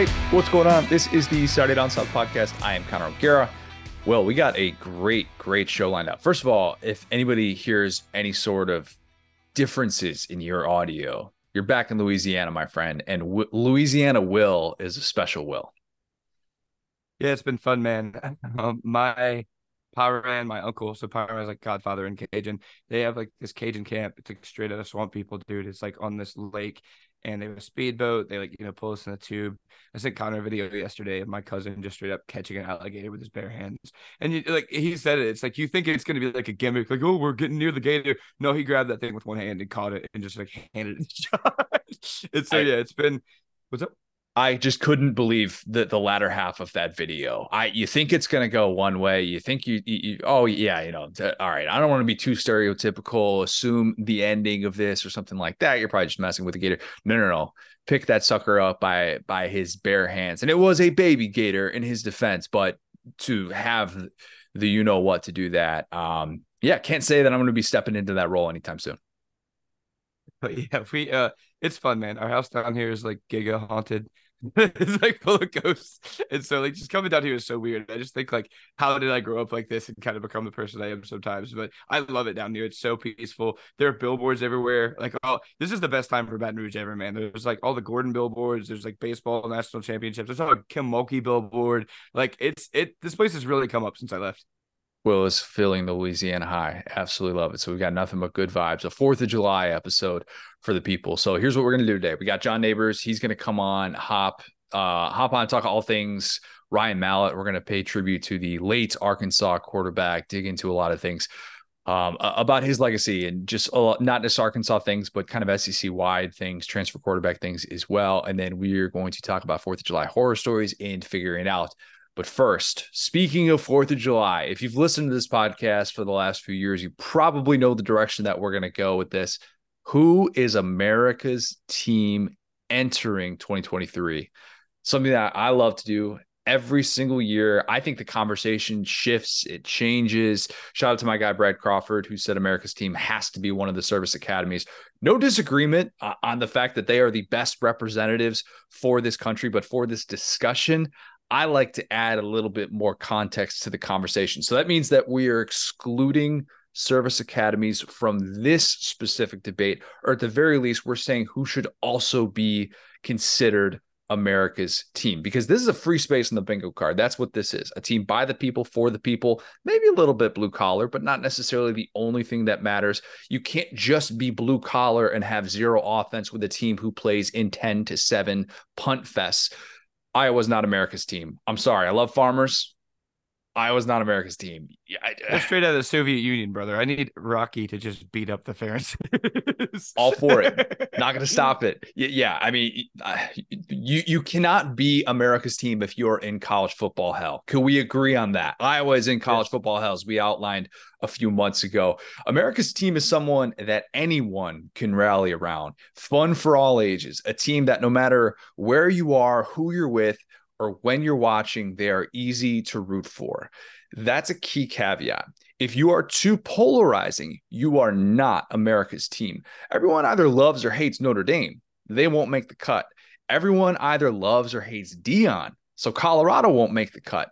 Hey, what's going on? This is the Saturday Down South podcast. I am Connor O'Gara. Well, we got a great, great show lined up. First of all, if anybody hears any sort of differences in your audio, you're back in Louisiana, my friend, and w- Louisiana Will is a special Will. Yeah, it's been fun, man. Um, my Power Man, my uncle, so is like Godfather in Cajun. They have like this Cajun camp. It's like straight out of swamp people, dude. It's like on this lake, and they have a speedboat. They like you know pull us in a tube. I sent Connor a video yesterday of my cousin just straight up catching an alligator with his bare hands. And you, like he said it, it's like you think it's gonna be like a gimmick, like oh we're getting near the gator. No, he grabbed that thing with one hand and caught it and just like handed it to Josh. it's so yeah, it's been what's up. I just couldn't believe the the latter half of that video. I you think it's going to go one way. You think you, you, you oh yeah, you know, t- all right. I don't want to be too stereotypical. Assume the ending of this or something like that. You're probably just messing with the gator. No, no, no. Pick that sucker up by by his bare hands, and it was a baby gator in his defense. But to have the you know what to do that, um, yeah, can't say that I'm going to be stepping into that role anytime soon. But yeah, we uh, it's fun, man. Our house down here is like giga haunted. it's like full of ghosts. And so like just coming down here is so weird. I just think like how did I grow up like this and kind of become the person I am sometimes? But I love it down here. It's so peaceful. There are billboards everywhere. Like oh, this is the best time for Baton Rouge ever, man. There's like all the Gordon billboards. There's like baseball national championships. There's a Kim Mulkey billboard. Like it's it. This place has really come up since I left. Will is feeling the Louisiana high. Absolutely love it. So we've got nothing but good vibes. A Fourth of July episode for the people. So here's what we're gonna do today. We got John Nabors. He's gonna come on, hop, uh, hop on, talk all things Ryan Mallett. We're gonna pay tribute to the late Arkansas quarterback. Dig into a lot of things um, about his legacy and just lot, not just Arkansas things, but kind of SEC wide things, transfer quarterback things as well. And then we are going to talk about Fourth of July horror stories and figuring out but first, speaking of 4th of July, if you've listened to this podcast for the last few years, you probably know the direction that we're going to go with this. Who is America's team entering 2023? Something that I love to do every single year. I think the conversation shifts, it changes. Shout out to my guy, Brad Crawford, who said America's team has to be one of the service academies. No disagreement uh, on the fact that they are the best representatives for this country, but for this discussion, I like to add a little bit more context to the conversation. So that means that we are excluding service academies from this specific debate, or at the very least, we're saying who should also be considered America's team because this is a free space in the bingo card. That's what this is a team by the people, for the people, maybe a little bit blue collar, but not necessarily the only thing that matters. You can't just be blue collar and have zero offense with a team who plays in 10 to 7 punt fests. Iowa's not America's team. I'm sorry. I love farmers. Iowa's not America's team. Yeah, They're straight out of the Soviet Union, brother. I need Rocky to just beat up the Ferris. All for it. Not going to stop it. Yeah, I mean, uh, you you cannot be America's team if you're in college football hell. Can we agree on that? Iowa is in college yes. football hell, as we outlined a few months ago. America's team is someone that anyone can rally around. Fun for all ages. A team that no matter where you are, who you're with, or when you're watching, they are easy to root for. That's a key caveat. If you are too polarizing, you are not America's team. Everyone either loves or hates Notre Dame. They won't make the cut. Everyone either loves or hates Deion. So Colorado won't make the cut.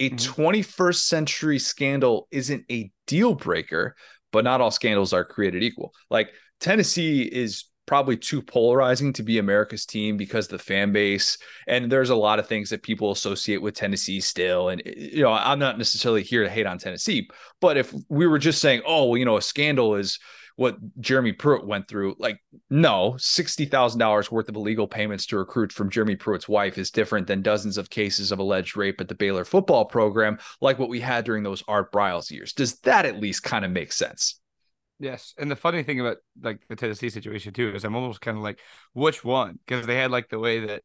A mm-hmm. 21st century scandal isn't a deal breaker, but not all scandals are created equal. Like Tennessee is probably too polarizing to be America's team because the fan base and there's a lot of things that people associate with Tennessee still. And eh, you know I'm not necessarily here to hate on Tennessee but if we were just saying oh well, you know a scandal is what Jeremy Pruitt went through like no $60,000 worth of illegal payments to recruit from Jeremy Pruitt's wife is different than dozens of cases of alleged rape at the Baylor football program like what we had during those Art Briles years. Does that at least kind of make sense Yes, and the funny thing about like the Tennessee situation too is I'm almost kind of like, which one? Because they had like the way that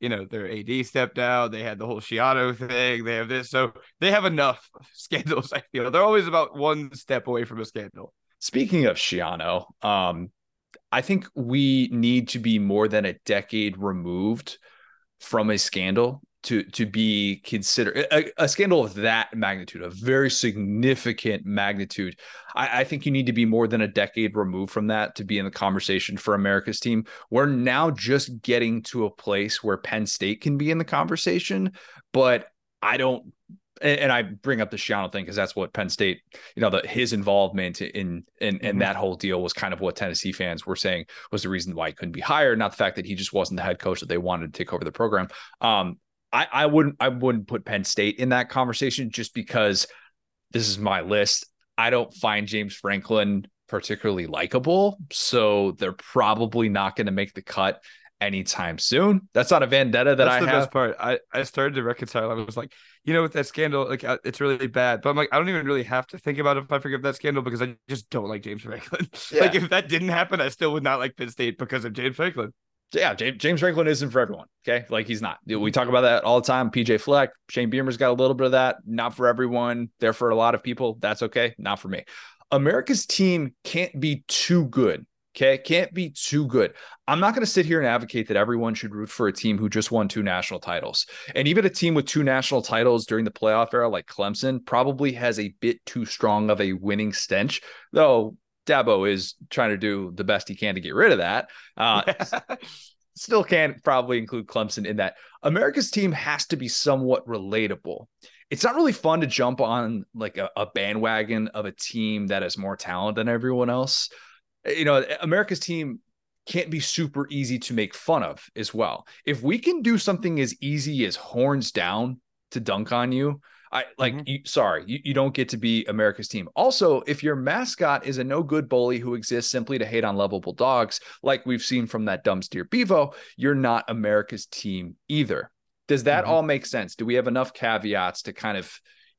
you know their AD stepped out, they had the whole Schiano thing, they have this, so they have enough scandals. I feel they're always about one step away from a scandal. Speaking of Schiano, um, I think we need to be more than a decade removed from a scandal to to be considered a, a, scandal of that magnitude, a very significant magnitude. I, I, think you need to be more than a decade removed from that to be in the conversation for America's team. We're now just getting to a place where Penn State can be in the conversation, but I don't. And, and I bring up the Schiano thing because that's what Penn State, you know, the his involvement in in in mm-hmm. that whole deal was kind of what Tennessee fans were saying was the reason why he couldn't be hired, not the fact that he just wasn't the head coach that they wanted to take over the program. Um, I, I wouldn't I wouldn't put Penn State in that conversation just because this is my list. I don't find James Franklin particularly likable, so they're probably not going to make the cut anytime soon. That's not a vendetta that That's I the have. best part. I I started to reconcile. I was like, you know, with that scandal, like uh, it's really bad. But I'm like, I don't even really have to think about it if I forgive that scandal because I just don't like James Franklin. Yeah. like if that didn't happen, I still would not like Penn State because of James Franklin yeah, James Franklin isn't for everyone. Okay. Like he's not. We mm-hmm. talk about that all the time. PJ Fleck, Shane Beamer's got a little bit of that. Not for everyone. There for a lot of people. That's okay. Not for me. America's team can't be too good. Okay. Can't be too good. I'm not going to sit here and advocate that everyone should root for a team who just won two national titles. And even a team with two national titles during the playoff era, like Clemson, probably has a bit too strong of a winning stench, though Dabo is trying to do the best he can to get rid of that. Uh, still can't probably include Clemson in that. America's team has to be somewhat relatable. It's not really fun to jump on like a, a bandwagon of a team that has more talent than everyone else. You know, America's team can't be super easy to make fun of as well. If we can do something as easy as horns down to dunk on you, I like mm-hmm. you, sorry, you, you don't get to be America's team. Also, if your mascot is a no good bully who exists simply to hate on lovable dogs, like we've seen from that dumb steer Bevo, you're not America's team either. Does that mm-hmm. all make sense? Do we have enough caveats to kind of,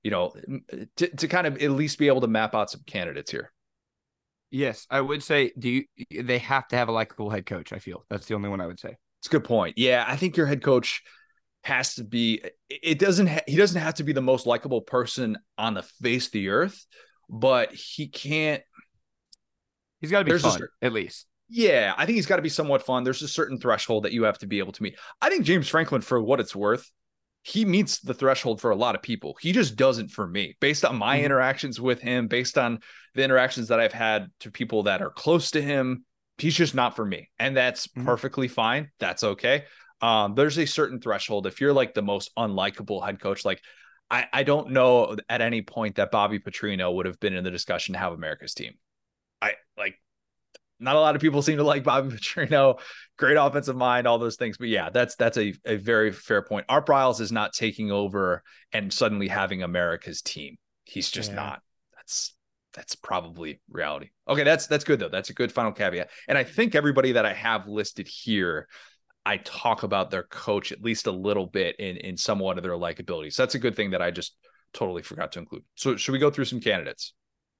you know, to, to kind of at least be able to map out some candidates here? Yes, I would say do you they have to have a likable head coach, I feel. That's the only one I would say. It's a good point. Yeah, I think your head coach has to be it doesn't ha- he doesn't have to be the most likable person on the face of the earth but he can't he's got to be fun certain, at least. yeah i think he's got to be somewhat fun. There's a certain threshold that you have to be able to meet. I think james franklin for what it's worth he meets the threshold for a lot of people. He just doesn't for me. Based on my mm-hmm. interactions with him based on the interactions that i've had to people that are close to him he's just not for me and that's mm-hmm. perfectly fine. That's okay um, there's a certain threshold. If you're like the most unlikable head coach, like I, I don't know at any point that Bobby Petrino would have been in the discussion to have America's team. I like not a lot of people seem to like Bobby Petrino, great offensive mind, all those things. But yeah, that's that's a, a very fair point. Art Briles is not taking over and suddenly having America's team. He's just yeah. not. That's that's probably reality. Okay, that's that's good though. That's a good final caveat. And I think everybody that I have listed here I talk about their coach at least a little bit in in somewhat of their likability. So that's a good thing that I just totally forgot to include. So should we go through some candidates?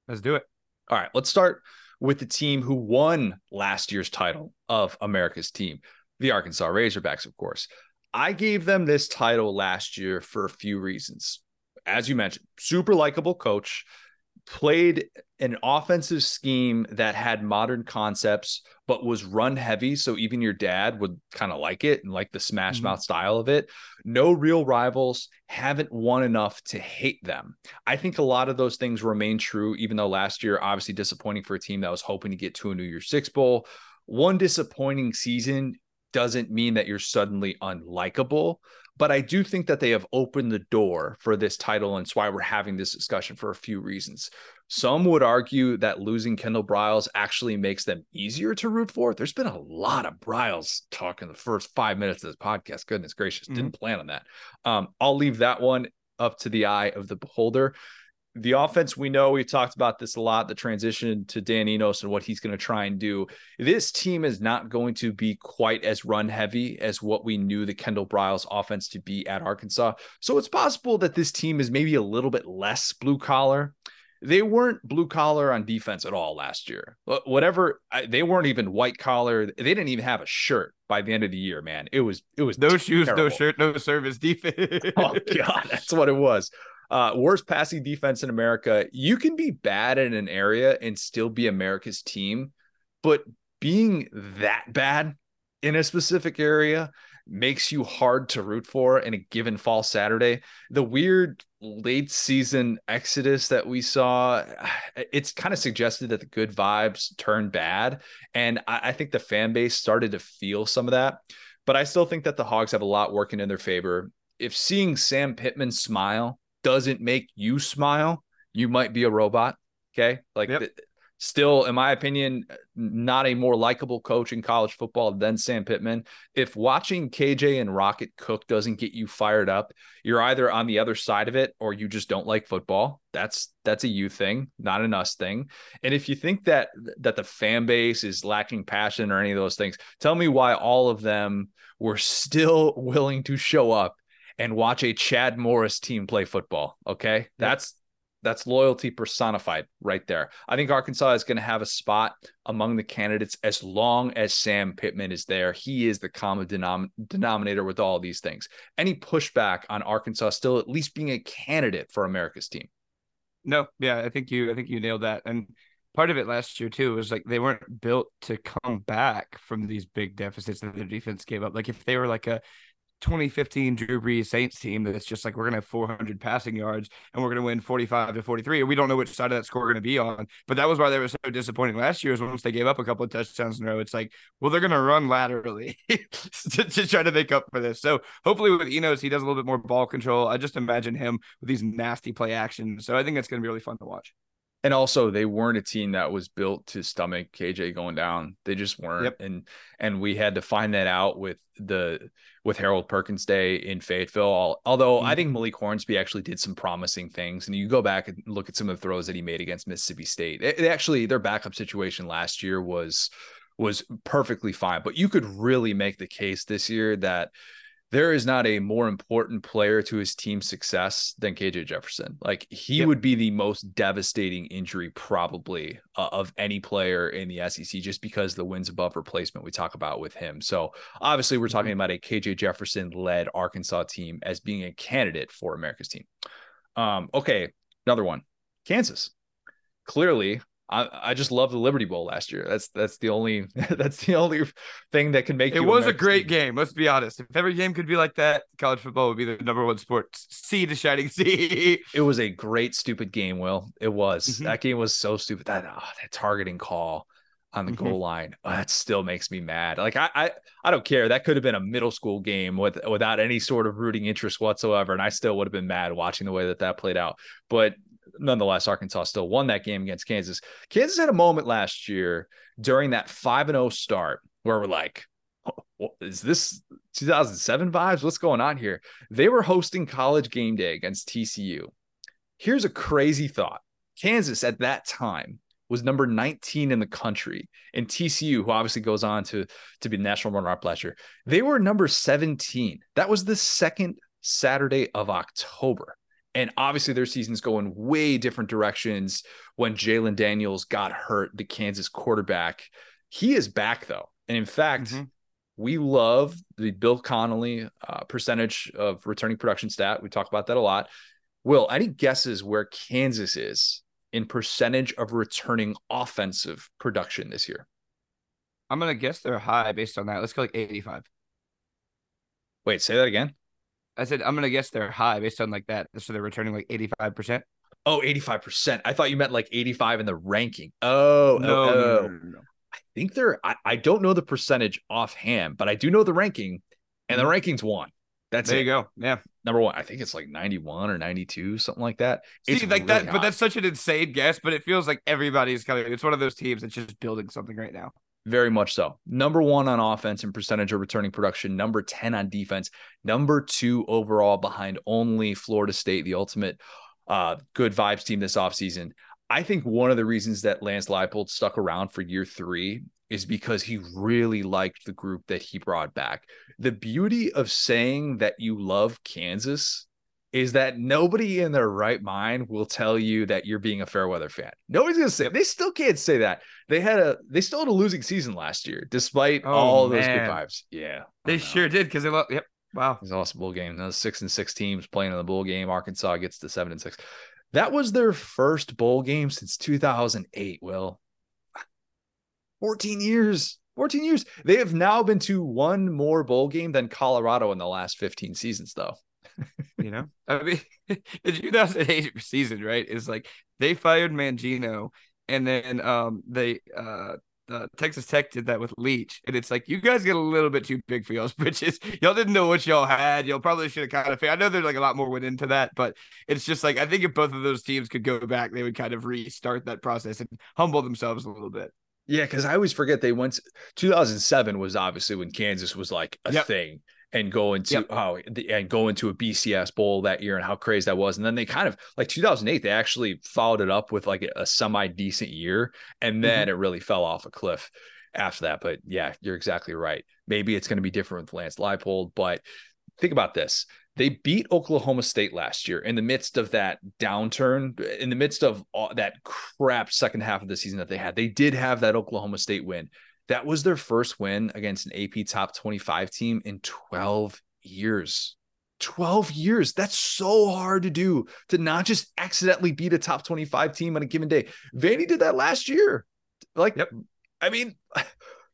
Let's do it. All right, let's start with the team who won last year's title of America's team, the Arkansas Razorbacks, of course. I gave them this title last year for a few reasons. As you mentioned, super likable coach, played an offensive scheme that had modern concepts but was run heavy so even your dad would kind of like it and like the smash mm-hmm. mouth style of it. No real rivals haven't won enough to hate them. I think a lot of those things remain true even though last year obviously disappointing for a team that was hoping to get to a new year's six bowl. One disappointing season doesn't mean that you're suddenly unlikable but I do think that they have opened the door for this title, and it's why we're having this discussion for a few reasons. Some would argue that losing Kendall Briles actually makes them easier to root for. There's been a lot of Briles talk in the first five minutes of this podcast. Goodness gracious, mm-hmm. didn't plan on that. Um, I'll leave that one up to the eye of the beholder the offense we know we've talked about this a lot the transition to Dan Enos and what he's going to try and do. This team is not going to be quite as run heavy as what we knew the Kendall Briles offense to be at Arkansas. So it's possible that this team is maybe a little bit less blue collar. They weren't blue collar on defense at all last year. Whatever they weren't even white collar. They didn't even have a shirt by the end of the year man. It was it was no terrible. shoes no shirt no service defense. Oh god that's what it was uh, worst passing defense in America. You can be bad in an area and still be America's team, but being that bad in a specific area makes you hard to root for in a given fall Saturday. The weird late season exodus that we saw, it's kind of suggested that the good vibes turned bad. And I, I think the fan base started to feel some of that. But I still think that the Hogs have a lot working in their favor. If seeing Sam Pittman smile doesn't make you smile, you might be a robot. Okay. Like yep still, in my opinion, not a more likable coach in college football than Sam Pittman. If watching KJ and Rocket cook doesn't get you fired up, you're either on the other side of it or you just don't like football. That's that's a you thing, not an us thing. And if you think that that the fan base is lacking passion or any of those things, tell me why all of them were still willing to show up and watch a Chad Morris team play football. Okay. That's that's loyalty personified right there. I think Arkansas is going to have a spot among the candidates as long as Sam Pittman is there. He is the common denom- denominator with all these things. Any pushback on Arkansas still at least being a candidate for America's team? No, yeah, I think you I think you nailed that. And part of it last year too was like they weren't built to come back from these big deficits that their defense gave up. Like if they were like a 2015 Drew Brees Saints team that's just like we're gonna have 400 passing yards and we're gonna win 45 to 43, and we don't know which side of that score we're gonna be on. But that was why they were so disappointing last year. Is once they gave up a couple of touchdowns in a row, it's like, well, they're gonna run laterally to, to, try to make up for this. So hopefully with Enos, he does a little bit more ball control. I just imagine him with these nasty play actions. So I think that's gonna be really fun to watch. And also, they weren't a team that was built to stomach KJ going down. They just weren't. Yep. And and we had to find that out with the with Harold Perkins Day in Fayetteville. Although mm-hmm. I think Malik Hornsby actually did some promising things, and you go back and look at some of the throws that he made against Mississippi State. It, it actually, their backup situation last year was was perfectly fine. But you could really make the case this year that there is not a more important player to his team's success than KJ Jefferson. Like he yep. would be the most devastating injury probably uh, of any player in the SEC just because the wins above replacement we talk about with him. So obviously we're talking mm-hmm. about a KJ Jefferson led Arkansas team as being a candidate for America's team. Um, okay, another one. Kansas. Clearly, I, I just love the Liberty Bowl last year. That's that's the only that's the only thing that can make it was a great team. game. Let's be honest. If every game could be like that, college football would be the number one sport. Sea to shining sea. It was a great stupid game. Will it was mm-hmm. that game was so stupid that oh, that targeting call on the mm-hmm. goal line oh, that still makes me mad. Like I, I I don't care. That could have been a middle school game with without any sort of rooting interest whatsoever, and I still would have been mad watching the way that that played out. But nonetheless, Arkansas still won that game against Kansas. Kansas had a moment last year during that 5 0 start where we're like, oh, is this 2007 vibes? What's going on here? They were hosting college game day against TCU. Here's a crazy thought Kansas at that time was number 19 in the country. And TCU, who obviously goes on to, to be the national runner up last year, they were number 17. That was the second Saturday of October. And obviously, their season's going way different directions when Jalon Daniels got hurt, the Kansas quarterback. He is back, though. And in fact, mm-hmm. we love the Bill Connelly uh, percentage of returning production stat. We talk about that a lot. Will, any guesses where Kansas is in percentage of returning offensive production this year? I'm going to guess they're high based on that. Let's go like 85. Wait, say that again. I said I'm gonna guess they're high based on like that. So they're returning like 85 percent. Oh, 85%. I thought you meant like 85 in the ranking. Oh, no, oh, no, no, no. I think they're I, I don't know the percentage offhand, but I do know the ranking, and the mm-hmm. ranking's one. That's it. there it. you go. Yeah. Number one. I think it's like 91 or 92, something like that. See, it's like really that, high. but that's such an insane guess, but it feels like everybody's coming. It's one of those teams that's just building something right now. Very much so. Number one on offense and percentage of returning production. Number 10 on defense. Number two overall behind only Florida State, the ultimate uh, good vibes team this offseason. I think one of the reasons that Lance Leipold stuck around for year three is because he really liked the group that he brought back. The beauty of saying that you love Kansas is that nobody in their right mind will tell you that you're being a fair weather fan. Nobody's gonna say it. They still can't say that. They had a they still had a losing season last year, despite oh, all those good vibes. Yeah. They sure did because they lost yep. Wow. It's lost a bowl game. Those six and six teams playing in the bowl game. Arkansas gets to seven and six. That was their first bowl game since 2008, Will. 14 years. 14 years. They have now been to one more bowl game than Colorado in the last 15 seasons, though. You know, I mean, the 2008 season, right? Is like they fired Mangino, and then um they uh uh, Texas Tech did that with Leach, and it's like you guys get a little bit too big for y'all's britches. Y'all didn't know what y'all had. Y'all probably should have kind of. I know there's like a lot more went into that, but it's just like I think if both of those teams could go back, they would kind of restart that process and humble themselves a little bit. Yeah, because I always forget they went. 2007 was obviously when Kansas was like a yep. thing, and go into yep. oh and go into a BCS bowl that year and how crazy that was. And then they kind of like 2008, they actually followed it up with like a, a semi decent year, and then mm-hmm. it really fell off a cliff after that. But yeah, you're exactly right. Maybe it's going to be different with Lance Leipold, but think about this. They beat Oklahoma State last year in the midst of that downturn, in the midst of all, that crap second half of the season that they had. They did have that Oklahoma State win. That was their first win against an AP top 25 team in 12 years. 12 years. That's so hard to do to not just accidentally beat a top 25 team on a given day. Vandy did that last year. Like, yep. I mean,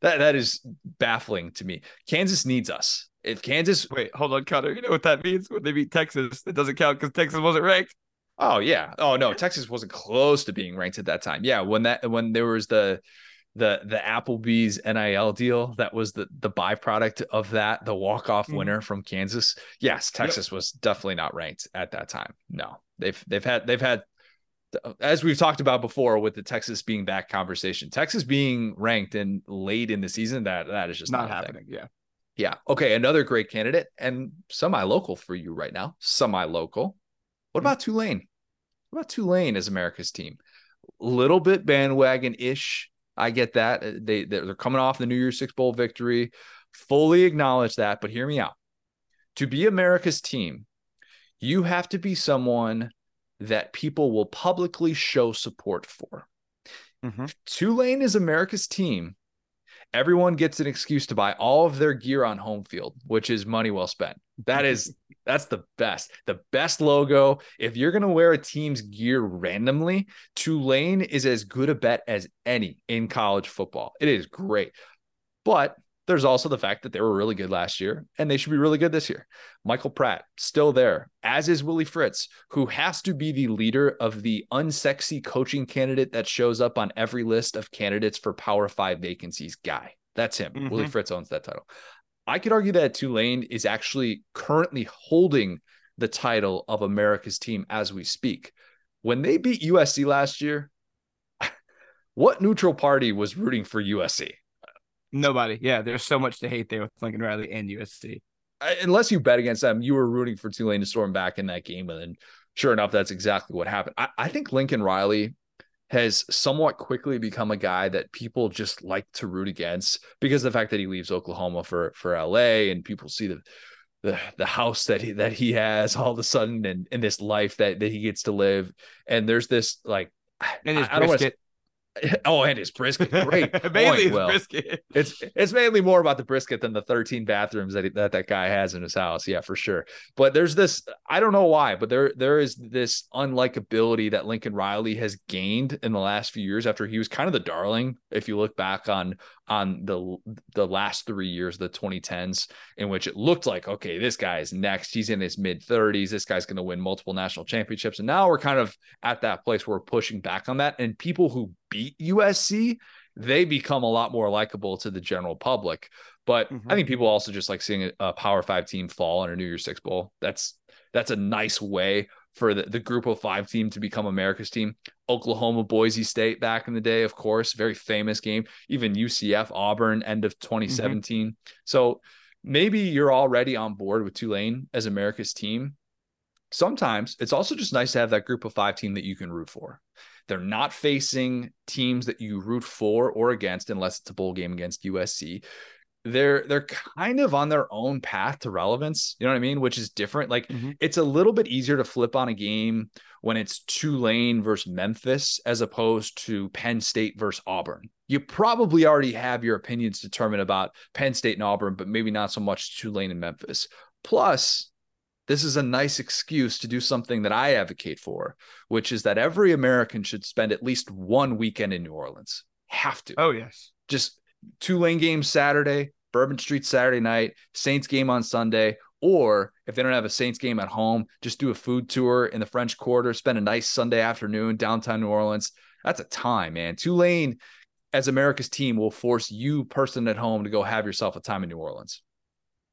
that that is baffling to me. Kansas needs us. If Kansas wait, hold on, Connor. You know what that means when they beat Texas? It doesn't count because Texas wasn't ranked. Oh yeah. Oh no, Texas wasn't close to being ranked at that time. Yeah, when that when there was the the the Applebee's NIL deal that was the the byproduct of that, the walk off mm-hmm. winner from Kansas. Yes, Texas yep. was definitely not ranked at that time. No, they've they've had they've had as we've talked about before with the Texas being back conversation, Texas being ranked in late in the season that that is just not, not happening. Yeah. Yeah. Okay. Another great candidate and semi local for you right now. Semi local. What mm-hmm. about Tulane? What about Tulane as America's team? Little bit bandwagon ish I get that. Uh, they they're coming off the New Year's Six Bowl victory. Fully acknowledge that, but hear me out. To be America's team, you have to be someone that people will publicly show support for. Mm-hmm. Tulane is America's team. Everyone gets an excuse to buy all of their gear on home field, which is money well spent. That is that's the best. The best logo. If you're going to wear a team's gear randomly, Tulane is as good a bet as any in college football. It is great. But there's also the fact that they were really good last year and they should be really good this year. Michael Pratt still there, as is Willie Fritz, who has to be the leader of the unsexy coaching candidate that shows up on every list of candidates for Power Five vacancies guy. That's him. Mm-hmm. Willie Fritz owns that title. I could argue that Tulane is actually currently holding the title of America's team as we speak. When they beat USC last year, what neutral party was rooting for USC? Nobody. Yeah, there's so much to hate there with Lincoln Riley and USC. Unless you bet against them, you were rooting for Tulane to storm back in that game. And then, sure enough, that's exactly what happened. I, I think Lincoln Riley has somewhat quickly become a guy that people just like to root against because the fact that he leaves Oklahoma for for LA and people see the the the house that he that he has all of a sudden and in this life that that he gets to live and there's this like and his I, I brisket. Oh, and his brisket, great. mainly his well, brisket. It's it's mainly more about the brisket than the 13 bathrooms that he, that that guy has in his house. Yeah, for sure. But there's this. I don't know why, but there there is this unlikability that Lincoln Riley has gained in the last few years after he was kind of the darling. If you look back on on the the last three years, the 2010s, in which it looked like okay, this guy is next. He's in his mid 30s. This guy's going to win multiple national championships, and now we're kind of at that place where we're pushing back on that. And people who beat USC, they become a lot more likable to the general public. But mm-hmm. I think people also just like seeing a, Power Five team fall in a New Year's Six bowl. That's that's a nice way for the, the group of five team to become America's team. Oklahoma, Boise State back in the day, of course, very famous game. Even UCF, Auburn, end of 2017. Mm-hmm. So maybe you're already on board with Tulane as America's team. Sometimes it's also just nice to have that group of five team that you can root for. They're not facing teams that you root for or against unless it's a bowl game against USC. They're they're kind of on their own path to relevance, you know what I mean, which is different. Like mm-hmm. it's a little bit easier to flip on a game when it's Tulane versus Memphis as opposed to Penn State versus Auburn. You probably already have your opinions determined about Penn State and Auburn, but maybe not so much Tulane and Memphis. Plus, this is a nice excuse to do something that I advocate for, which is that every American should spend at least one weekend in New Orleans. Have to. Oh, yes. Just Tulane game Saturday, Bourbon Street Saturday night, Saints game on Sunday. Or if they don't have a Saints game at home, just do a food tour in the French Quarter, spend a nice Sunday afternoon downtown New Orleans. That's a time, man. Tulane, as America's team, will force you, person at home, to go have yourself a time in New Orleans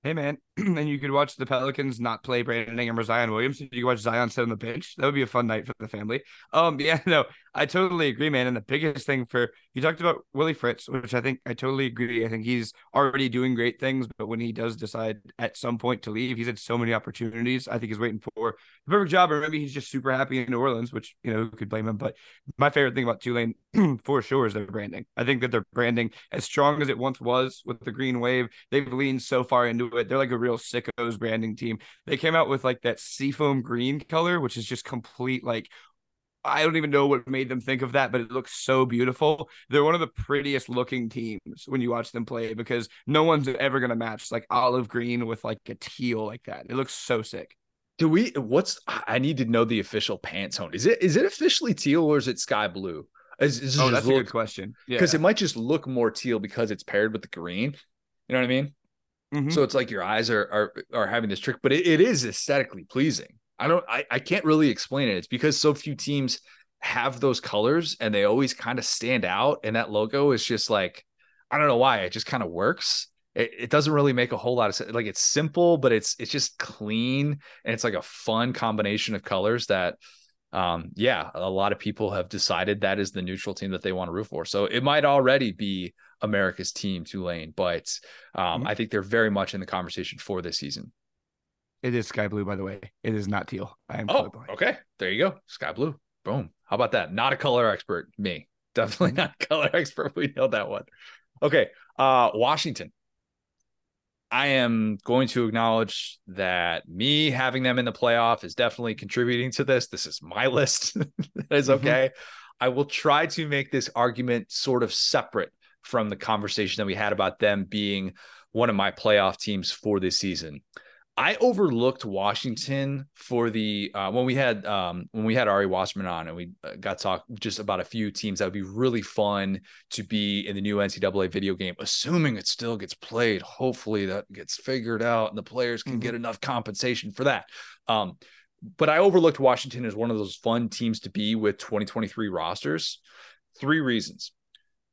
hey man, and you could watch the Pelicans not play Brandon Ingram or Zion Williamson. You could watch Zion sit on the bench. That would be a fun night for the family. Um, yeah, no, I totally agree, man. And the biggest thing for you talked about Willie Fritz, which I think I totally agree. I think he's already doing great things, but when he does decide at some point to leave, he's had so many opportunities. I think he's waiting for the perfect job, or maybe he's just super happy in New Orleans, which you know who could blame him. But my favorite thing about Tulane for sure is their branding. I think that their branding, as strong as it once was with the Green Wave, they've leaned so far into it. They're like a real sickos branding team. They came out with like that seafoam green color, which is just complete like I don't even know what made them think of that, but it looks so beautiful. They're one of the prettiest looking teams when you watch them play because no one's ever going to match like olive green with like a teal like that. It looks so sick. Do we? What's? I need to know the official Pantone. Is it is it officially teal or is it sky blue? Is, is oh, that's look, a good question. Because yeah. it might just look more teal because it's paired with the green. You know what I mean? Mm-hmm. So it's like your eyes are are are having this trick, but it, it is aesthetically pleasing. I don't I, I can't really explain it. It's because so few teams have those colors and they always kind of stand out. And that logo is just like, I don't know why. It just kind of works. It, it doesn't really make a whole lot of sense. Like it's simple, but it's it's just clean and it's like a fun combination of colors that um yeah, a lot of people have decided that is the neutral team that they want to root for. So it might already be America's team, Tulane, but um, mm-hmm. I think they're very much in the conversation for this season. It is sky blue, by the way. It is not teal. I am. Oh, okay. There you go. Sky blue. Boom. How about that? Not a color expert. Me. Definitely not a color expert. We nailed that one. Okay. Uh, Washington. I am going to acknowledge that me having them in the playoff is definitely contributing to this. This is my list. that is mm-hmm. okay. Mm-hmm. I will try to make this argument sort of separate from the conversation that we had about them being one of my playoff teams for this season. I overlooked Washington for the uh, when we had um, when we had Ari Wasserman on and we uh, got talk just about a few teams that would be really fun to be in the new NCAA video game, assuming it still gets played. Hopefully that gets figured out and the players can mm-hmm. get enough compensation for that. Um, but I overlooked Washington as one of those fun teams to be with 2023 rosters. Three reasons.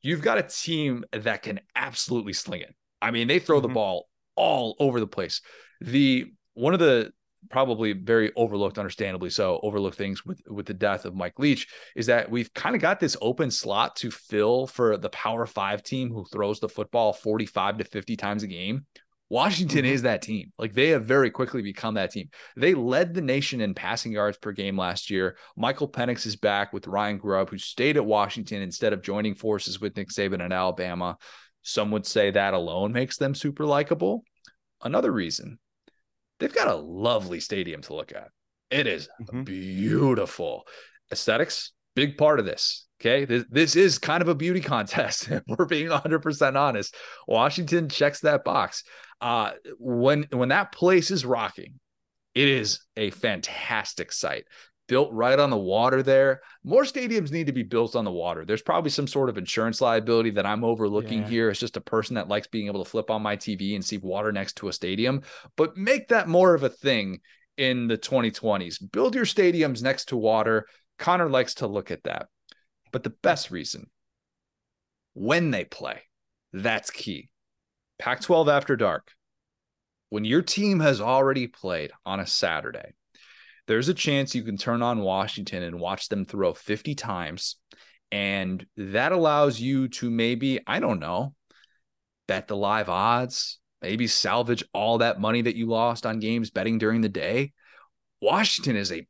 You've got a team that can absolutely sling it. I mean, they throw mm-hmm. the ball all over the place. The one of the probably very overlooked, understandably so, overlooked things with with the death of Mike Leach is that we've kind of got this open slot to fill for the Power Five team who throws the football 45 to 50 times a game. Washington mm-hmm. is that team. Like they have very quickly become that team. They led the nation in passing yards per game last year. Michael Penix is back with Ryan Grubb, who stayed at Washington instead of joining forces with Nick Saban in Alabama. Some would say that alone makes them super likable. Another reason, they've got a lovely stadium to look at. It is mm-hmm. beautiful. Aesthetics, big part of this. Okay. This, this is kind of a beauty contest. we're being 100% honest. Washington checks that box. Uh, when when that place is rocking, it is a fantastic site built right on the water there. More stadiums need to be built on the water. There's probably some sort of insurance liability that I'm overlooking yeah. here. It's just a person that likes being able to flip on my TV and see water next to a stadium, but make that more of a thing in the 2020s. Build your stadiums next to water. Connor likes to look at that. But the best reason when they play, that's key. Pac 12 after dark. When your team has already played on a Saturday, there's a chance you can turn on Washington and watch them throw 50 times. And that allows you to maybe, I don't know, bet the live odds, maybe salvage all that money that you lost on games betting during the day. Washington is a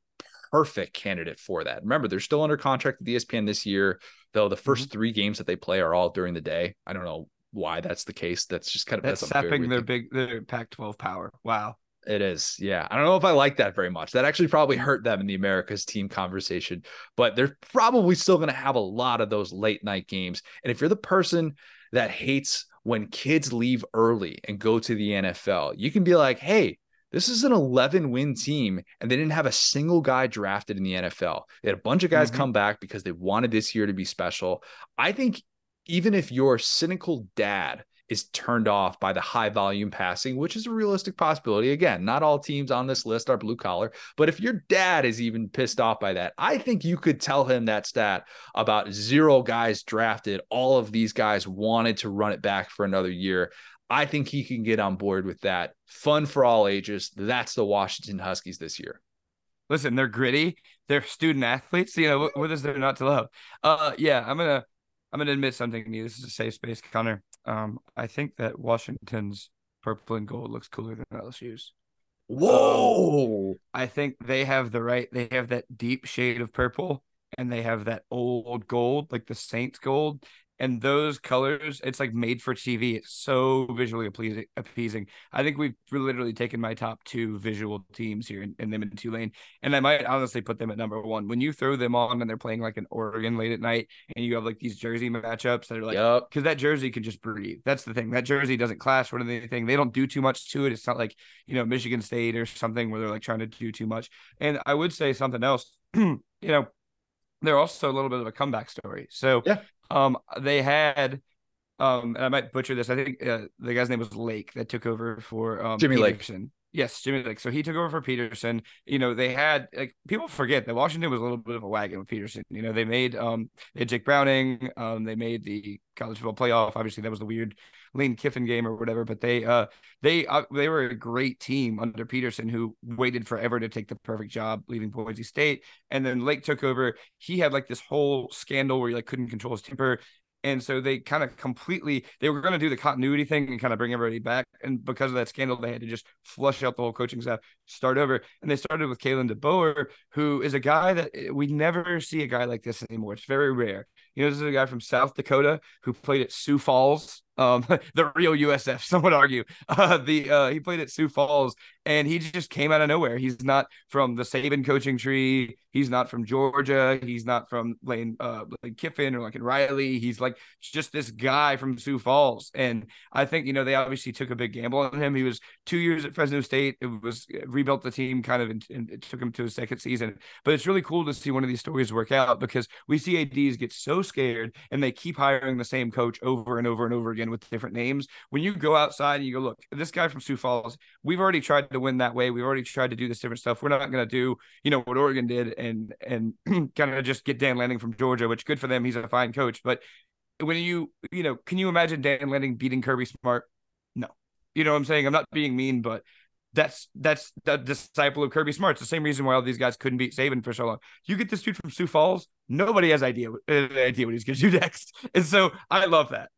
perfect candidate for that. Remember, they're still under contract with ESPN this year, though the 1st mm-hmm. three games that they play are all during the day. I don't know why that's the case. That's just kind of that's, that's sapping their big their Pac-12 power. Wow. It is. Yeah. I don't know if I like that very much. That actually probably hurt them in the America's team conversation, but they're probably still going to have a lot of those late night games. And if you're the person that hates when kids leave early and go to the NFL, you can be like, hey, this is an 11 win team, and they didn't have a single guy drafted in the NFL. They had a bunch of guys mm-hmm. come back because they wanted this year to be special. I think even if your cynical dad is turned off by the high volume passing, which is a realistic possibility. Again, not all teams on this list are blue collar, but if your dad is even pissed off by that, I think you could tell him that stat about zero guys drafted. All of these guys wanted to run it back for another year. I think he can get on board with that. Fun for all ages. That's the Washington Huskies this year. Listen, they're gritty. They're student athletes. You know, what, is there not to love? Uh, yeah, I'm gonna I'm gonna admit something to you. This is a safe space, Connor. Um, I think that Washington's purple and gold looks cooler than LSU's. Whoa! Um, I think they have the right. They have that deep shade of purple, and they have that old gold, like the Saints gold, and those colors it's like made for tv it's so visually appeasing appeasing. I think we've literally taken my top two visual teams here in, in them in tulane and i might honestly put them at number one. When you throw them on and they're playing like an oregon late at night and you have like these jersey matchups that are like because yep. that jersey can just breathe. That's the thing. That jersey doesn't clash with anything. They don't do too much to it. It's not like you know michigan state or something where they're like trying to do too much. And i would say something else you know they're also a little bit of a comeback story. So yeah. Um, they had, um, and I might butcher this. I think uh, the guy's name was Lake that took over for um, Jimmy Peterson. Lake. Yes, Jimmy Lake. So he took over for Petersen. You know, they had like people forget that Washington was a little bit of a wagon with Petersen. You know, they made um they had Jake Browning, um, they made the college football playoff. Obviously, that was the weird Lane Kiffin game or whatever, but they uh they uh, they were a great team under Petersen who waited forever to take the perfect job leaving Boise State. And then Lake took over. He had like this whole scandal where he like couldn't control his temper and so they kind of completely they were going to do the continuity thing and kind of bring everybody back. And because of that scandal, they had to just flush out the whole coaching staff, start over. And they started with Kalen DeBoer, who is a guy that eh, we never see a guy like this anymore. It's very rare. You know, this is a guy from South Dakota who played at Sioux Falls um, the real USF. Some would argue. Uh, the uh, he played at Sioux Falls, and he just came out of nowhere. He's not from the Saban coaching tree. He's not from Georgia. He's not from Lane, uh, Lane Kiffin or Lincoln Riley. He's like just this guy from Sioux Falls. And I think you know they obviously took a big gamble on him. He was two years at Fresno State. It was rebuilt the team kind of, and, and it took him to his second season. But it's really cool to see one of these stories work out because we see ads get so scared and they keep hiring the same coach over and over and over again again with different names. When you go outside and you go, look, this guy from Sioux Falls, we've already tried to win that way. We've already tried to do this different stuff. We're not going to do, you know, what Oregon did and and kind of just get Dan Lanning from Georgia, which good for them. He's a fine coach. But when you, you know, can you imagine Dan Lanning beating Kirby Smart? No. You know what I'm saying? I'm not being mean, but that's that's the disciple of Kirby Smart. It's the same reason why all these guys couldn't beat Saban for so long. You get this dude from Sioux Falls, nobody has idea uh, idea what he's going to do next, and so I love that.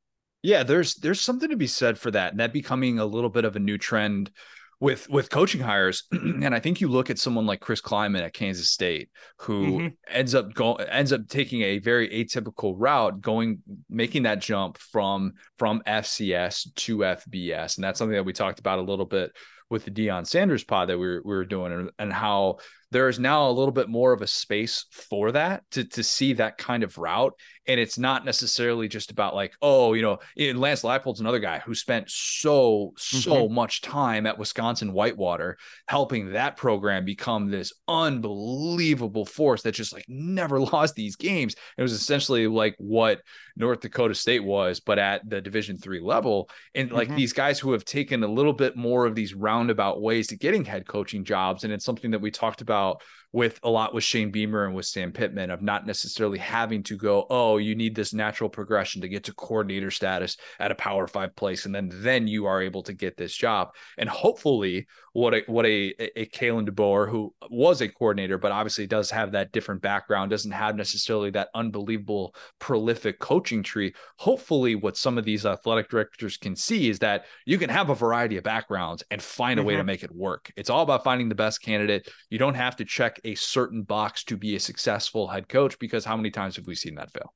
Yeah, there's there's something to be said for that, and that becoming a little bit of a new trend with with coaching hires. and I think you look at someone like Chris Klieman at Kansas State, who mm-hmm. ends up going ends up taking a very atypical route, going making that jump from from FCS to FBS, and that's something that we talked about a little bit with the Deion Sanders pod that we were, we were doing, and, and how there is now a little bit more of a space for that to to see that kind of route and it's not necessarily just about like oh you know Lance Leipold's another guy who spent so so mm-hmm. much time at Wisconsin Whitewater helping that program become this unbelievable force that just like never lost these games it was essentially like what North Dakota State was but at the division 3 level and like mm-hmm. these guys who have taken a little bit more of these roundabout ways to getting head coaching jobs and it's something that we talked about about with a lot with Shane Beamer and with Sam Pittman of not necessarily having to go, oh, you need this natural progression to get to coordinator status at a power five place. And then then you are able to get this job. And hopefully what a what a a Kalen DeBoer who was a coordinator, but obviously does have that different background, doesn't have necessarily that unbelievable prolific coaching tree. Hopefully, what some of these athletic directors can see is that you can have a variety of backgrounds and find a mm-hmm. way to mm-hmm. make it work. It's all about finding the best candidate. You don't have to check a certain box to be a successful head coach because how many times have we seen that fail?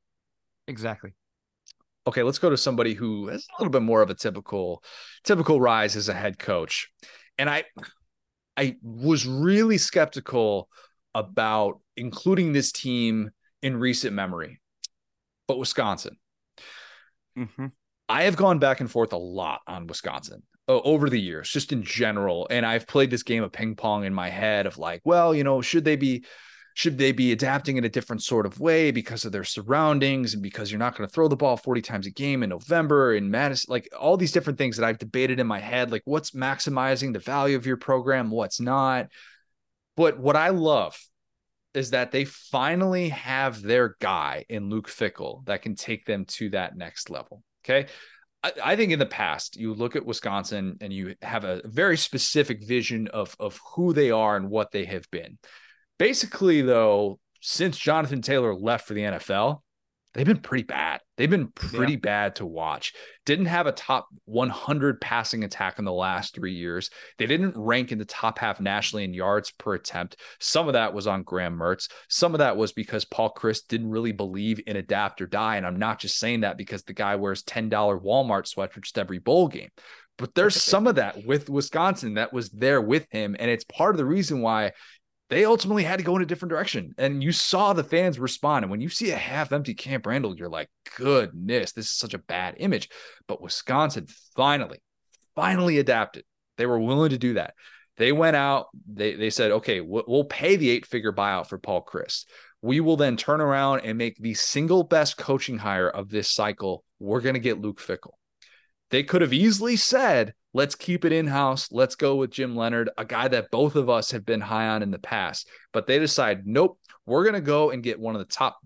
Exactly okay let's go to somebody who has a little bit more of a typical typical rise as a head coach and I I was really skeptical about including this team in recent memory, but Wisconsin. Mm-hmm. I have gone back and forth a lot on Wisconsin over the years, just in general. And I've played this game of ping pong in my head of like, well, you know, should they be should they be adapting in a different sort of way because of their surroundings and because you're not going to throw the ball 40 times a game in November in Madison? Like all these different things that I've debated in my head, like what's maximizing the value of your program, what's not. But what I love is that they finally have their guy in Luke Fickell that can take them to that next level. Okay. I, I think in the past, you look at Wisconsin and you have a very specific vision of, of who they are and what they have been. Basically, though, since Jonathan Taylor left for the NFL, they've been pretty bad. They've been pretty yeah. bad to watch. Didn't have a top 100 passing attack in the last three years. They didn't rank in the top half nationally in yards per attempt. Some of that was on Graham Mertz. Some of that was because Paul Chryst didn't really believe in adapt or die. And I'm not just saying that because the guy wears $10 Walmart sweatshirts every bowl game. But there's some of that with Wisconsin that was there with him. And it's part of the reason why they ultimately had to go in a different direction. And you saw the fans respond. And when you see a half empty Camp Randall, you're like, goodness, this is such a bad image. But Wisconsin finally, finally adapted. They were willing to do that. They went out, they, they said, okay, we'll, we'll pay the eight figure buyout for Paul Chryst. We will then turn around and make the single best coaching hire of this cycle. We're going to get Luke Fickell. They could have easily said, let's keep it in house. Let's go with Jim Leonard, a guy that both of us have been high on in the past. But they decide, nope, we're going to go and get one of the top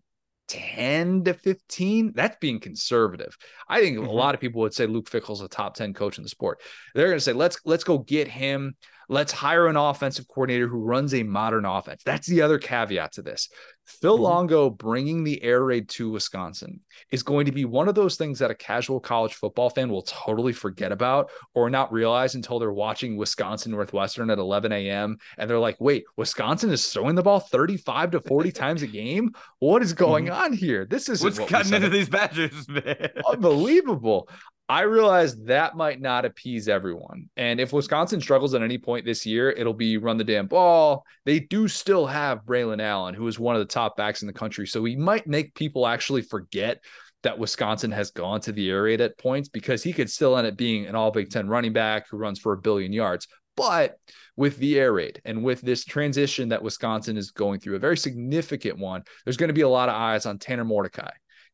10 to 15. That's being conservative. I think mm-hmm. a lot of people would say Luke Fickell's a top 10 coach in the sport. They're going to say, let's let's go get him. Let's hire an offensive coordinator who runs a modern offense. That's the other caveat to this. Phil mm-hmm. Longo bringing the air raid to Wisconsin is going to be one of those things that a casual college football fan will totally forget about or not realize until they're watching Wisconsin Northwestern at 11 a.m. and they're like, wait, Wisconsin is throwing the ball 35 to 40 times a game? What is going mm-hmm. on here? This is what's what cutting into these Badgers, man. Unbelievable. I realize that might not appease everyone. And if Wisconsin struggles at any point this year, it'll be run the damn ball. They do still have Braylon Allen, who is one of the top backs in the country. So he might make people actually forget that Wisconsin has gone to the air raid at points because he could still end up being an all Big Ten running back who runs for a billion yards. But with the air raid and with this transition that Wisconsin is going through, a very significant one, there's going to be a lot of eyes on Tanner Mordecai.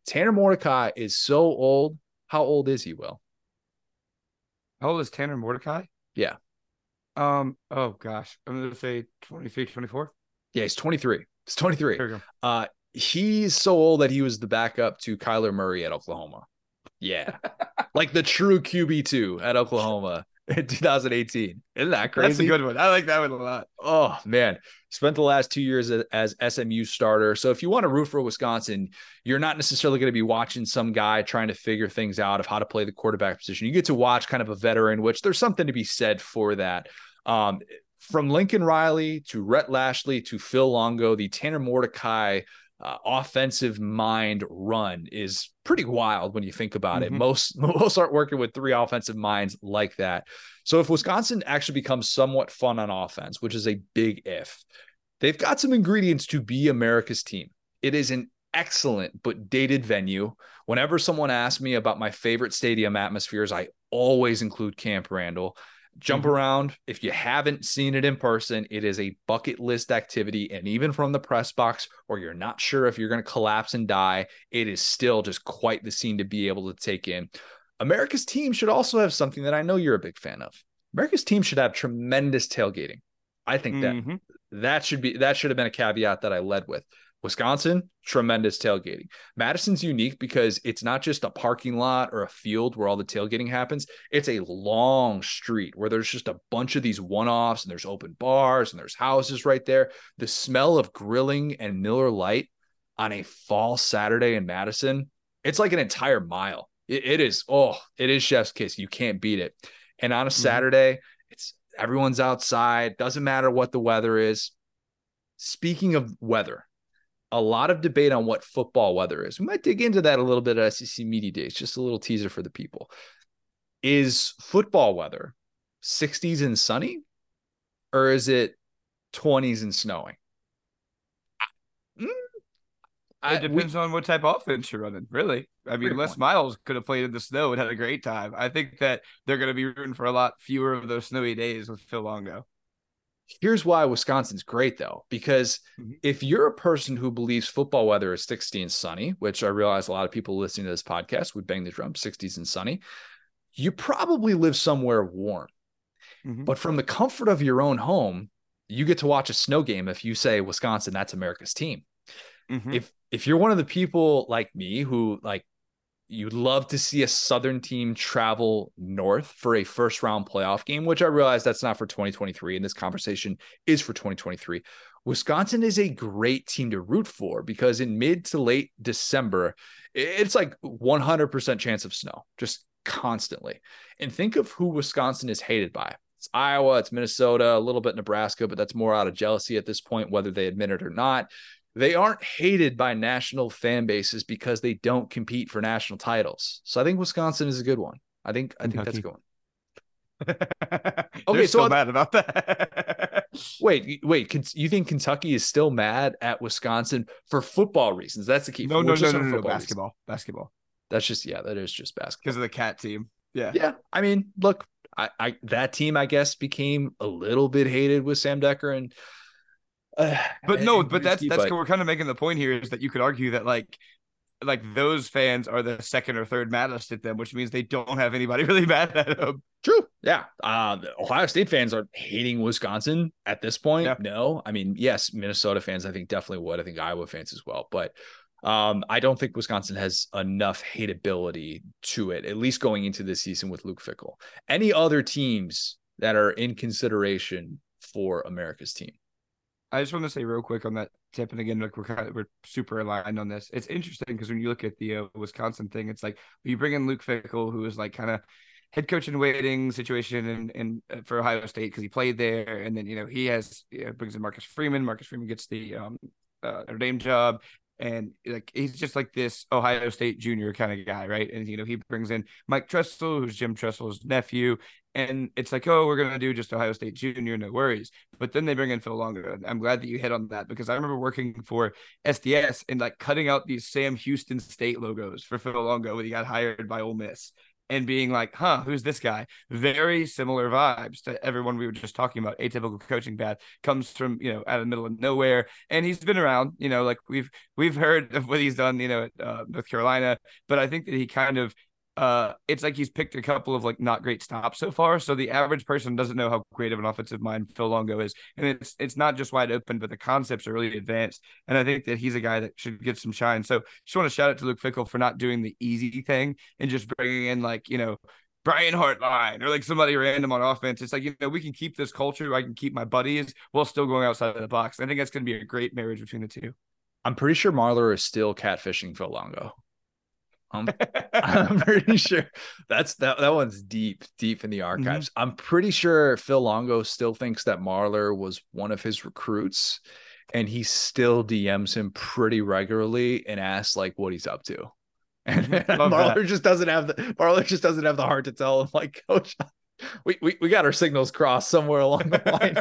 Tanner Mordecai is so old how old is he, Will? How old is Tanner Mordecai? Yeah. Um, oh gosh. I'm gonna say 23, 24. Yeah, he's 23. He's 23. Uh he's so old that he was the backup to Kyler Murray at Oklahoma. Yeah. like the true QB2 at Oklahoma in 2018. Isn't that crazy? That's a good one. I like that one a lot. Oh man, spent the last two years as, as SMU starter. So if you want to root for Wisconsin, you're not necessarily going to be watching some guy trying to figure things out of how to play the quarterback position. You get to watch kind of a veteran, which there's something to be said for that. Um, from Lincoln Riley to Rhett Lashlee to Phil Longo, the Tanner Mordecai uh, offensive mind run is pretty wild when you think about mm-hmm. it. Most most aren't working with three offensive minds like that. So if Wisconsin actually becomes somewhat fun on offense, which is a big if, they've got some ingredients to be America's team. It is an excellent but dated venue. Whenever someone asks me about my favorite stadium atmospheres, I always include Camp Randall jump mm-hmm. around. If you haven't seen it in person, it is a bucket list activity. And even from the press box, or you're not sure if you're going to collapse and die, it is still just quite the scene to be able to take in. America's team should also have something that I know you're a big fan of. America's team should have tremendous tailgating. I think that mm-hmm. that should be that should have been a caveat that I led with. Wisconsin, tremendous tailgating. Madison's unique because it's not just a parking lot or a field where all the tailgating happens. It's a long street where there's just a bunch of these one offs and there's open bars and there's houses right there. The smell of grilling and Miller Lite on a fall Saturday in Madison, it's like an entire mile. it, it is, oh, it is chef's kiss. You can't beat it. And on a mm-hmm. Saturday, it's everyone's outside, doesn't matter what the weather is. Speaking of weather, a lot of debate on what football weather is. We might dig into that a little bit at SEC Media Days, just a little teaser for the people. Is football weather 60s and sunny, or is it 20s and snowing? Mm, it depends we, on what type of offense you're running, really. I mean, Les point. Miles could have played in the snow and had a great time. I think that they're going to be rooting for a lot fewer of those snowy days with Phil Longo. Here's why Wisconsin's great though, because mm-hmm. if you're a person who believes football weather is 60 and sunny, which I realize a lot of people listening to this podcast would bang the drum 60s and sunny, you probably live somewhere warm. Mm-hmm. But from the comfort of your own home, you get to watch a snow game if you say Wisconsin, that's America's team. Mm-hmm. If if you're one of the people like me who like you'd love to see a southern team travel north for a first round playoff game, which I realize that's not for 2023 and this conversation is for 2023. Wisconsin is a great team to root for because in mid to late December, it's like 100% chance of snow, just constantly. And think of who Wisconsin is hated by. It's Iowa, it's Minnesota, a little bit Nebraska, but that's more out of jealousy at this point, whether they admit it or not. They aren't hated by national fan bases because they don't compete for national titles. So I think Wisconsin is a good one. I think I think that's a good one. okay, so mad about that. wait, wait. You think Kentucky is still mad at Wisconsin for football reasons? That's the key. No, no, no, no, no, Basketball, basketball. That's just yeah. That is just basketball because of the cat team. Yeah, yeah. I mean, look, I, I that team I guess became a little bit hated with Sam Dekker and. Uh, but no, but that's that's but, we're kind of making the point here is that you could argue that like like those fans are the second or third maddest at them, which means they don't have anybody really mad at them. True. Yeah. Uh, Ohio State fans are hating Wisconsin at this point. Yeah. No, I mean, yes, Minnesota fans, I think definitely would. I think Iowa fans as well. But um, I don't think Wisconsin has enough hateability to it, at least going into this season with Luke Fickell. Any other teams that are in consideration for America's team? I just want to say real quick on that tip, and again, like we're kind of we're super aligned on this. It's interesting because when you look at the uh, Wisconsin thing, it's like you bring in Luke Fickell, who is like kind of head coach in waiting situation and in, uh, for Ohio State because he played there, and then you know he has you know, brings in Marcus Freeman. Marcus Freeman gets the um, uh, Notre Dame job, and like he's just like this Ohio State junior kind of guy, right? And you know, he brings in Mike Tressel, who's Jim Tressel's nephew, and it's like, oh, we're gonna do just Ohio State junior, no worries. But then they bring in Phil Longo. I'm glad that you hit on that because I remember working for SDS and like cutting out these Sam Houston State logos for Phil Longo when he got hired by Ole Miss and being like, huh, who's this guy? Very similar vibes to everyone we were just talking about. Atypical coaching path comes from, you know, out of the middle of nowhere. And he's been around, you know, like we've we've heard of what he's done, you know, at uh, North Carolina. But I think that he kind of uh, it's like he's picked a couple of like not great stops so far. So the average person doesn't know how great of an offensive mind Phil Longo is, and it's it's not just wide open, but the concepts are really advanced. And I think that he's a guy that should get some shine. So just want to shout out to Luke Fickell for not doing the easy thing and just bringing in like you know Brian Hartline or like somebody random on offense. It's like, you know, we can keep this culture. I can keep my buddies while still going outside of the box. I think that's going to be a great marriage between the two. I'm pretty sure Marlar is still catfishing Phil Longo. I'm, I'm pretty sure that's that that one's deep, deep in the mm-hmm. archives. Mm-hmm. I'm pretty sure Phil Longo still thinks that Marlar was one of his recruits, and he still DMs him pretty regularly and asks like what he's up to. And mm-hmm. Marlar that. just doesn't have the Marlar just doesn't have the heart to tell him like, Coach, we, we, we got our signals crossed somewhere along the line.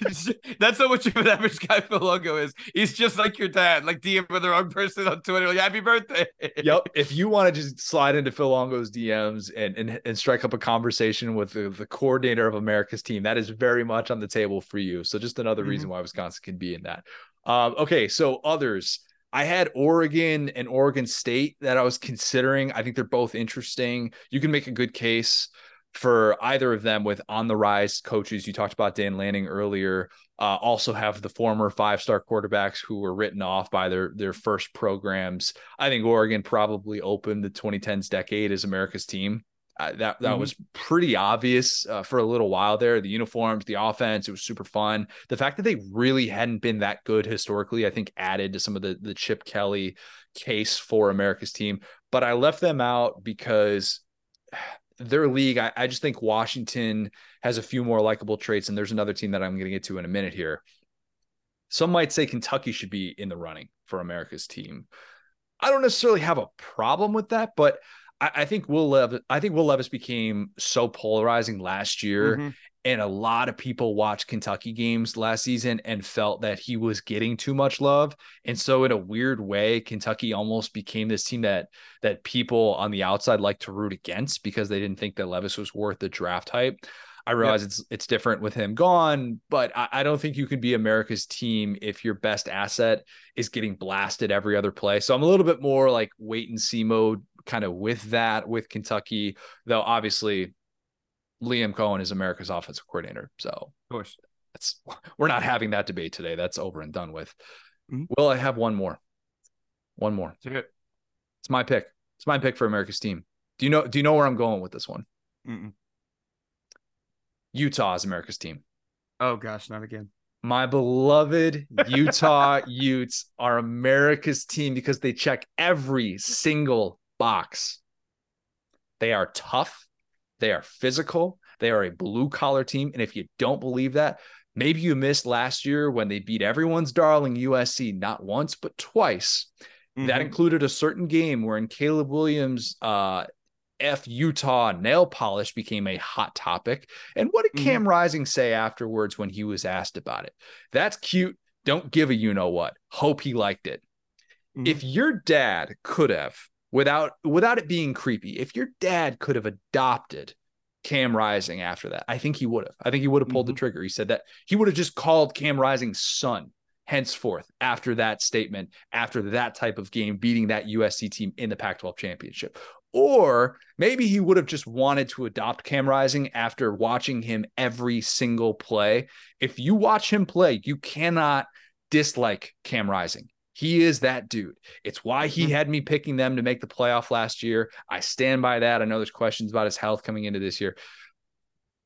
That's how much of an average guy Phil Longo is. He's just like your dad, like DM with the wrong person on Twitter, like happy birthday. yep. If you want to just slide into Phil Longo's DMs and, and, and strike up a conversation with the, the coordinator of America's team, that is very much on the table for you. So just another mm-hmm. reason why Wisconsin can be in that. Um, okay, so others. I had Oregon and Oregon State that I was considering. I think they're both interesting. You can make a good case for either of them with on the rise coaches. You talked about Dan Lanning earlier. Uh, also have the former five star quarterbacks who were written off by their their first programs. I think Oregon probably opened the 2010s decade as America's team. Uh, that that mm-hmm. was pretty obvious uh, for a little while there. The uniforms, the offense, it was super fun. The fact that they really hadn't been that good historically, I think, added to some of the the Chip Kelly case for America's team. But I left them out because their league, I, I just think Washington has a few more likable traits, and there's another team that I'm going to get to in a minute here. Some might say Kentucky should be in the running for America's team. I don't necessarily have a problem with that, but I, I think Will Levis, I think Will Levis became so polarizing last year, mm-hmm and a lot of people watched Kentucky games last season and felt that he was getting too much love. And so in a weird way, Kentucky almost became this team that that people on the outside like to root against because they didn't think that Levis was worth the draft hype. I realize yep. it's it's different with him gone, but I, I, don't think you can be America's team if your best asset is getting blasted every other play. So I'm a little bit more like wait and see mode kind of with that with Kentucky, though obviously Liam Coen is America's offensive coordinator. So of course. That's we're not having that debate today. That's over and done with. Mm-hmm. Well, I have one more. One more. It's my pick. It's my pick for America's team. Do you know? Do you know where I'm going with this one? Mm-mm. Utah is America's team. Oh gosh, not again. My beloved Utah Utes are America's team because they check every single box. They are tough. They are physical. They are a blue collar team. And if you don't believe that, maybe you missed last year when they beat everyone's darling USC not once, but twice. Mm-hmm. That included a certain game wherein Caleb Williams uh, F Utah nail polish became a hot topic. And what did mm-hmm. Cam Rising say afterwards when he was asked about it? That's cute. Don't give a you know what. Hope he liked it. Mm-hmm. If your dad could have, without without it being creepy, if your dad could have adopted Cam Rising after that, I think he would have. I think he would have pulled mm-hmm. the trigger. He said that he would have just called Cam Rising son henceforth after that statement, after that type of game, beating that USC team in the Pac 12 championship. Or maybe he would have just wanted to adopt Cam Rising after watching him every single play. If you watch him play, you cannot dislike Cam Rising. He is that dude. It's why he mm-hmm. had me picking them to make the playoff last year. I stand by that. I know there's questions about his health coming into this year.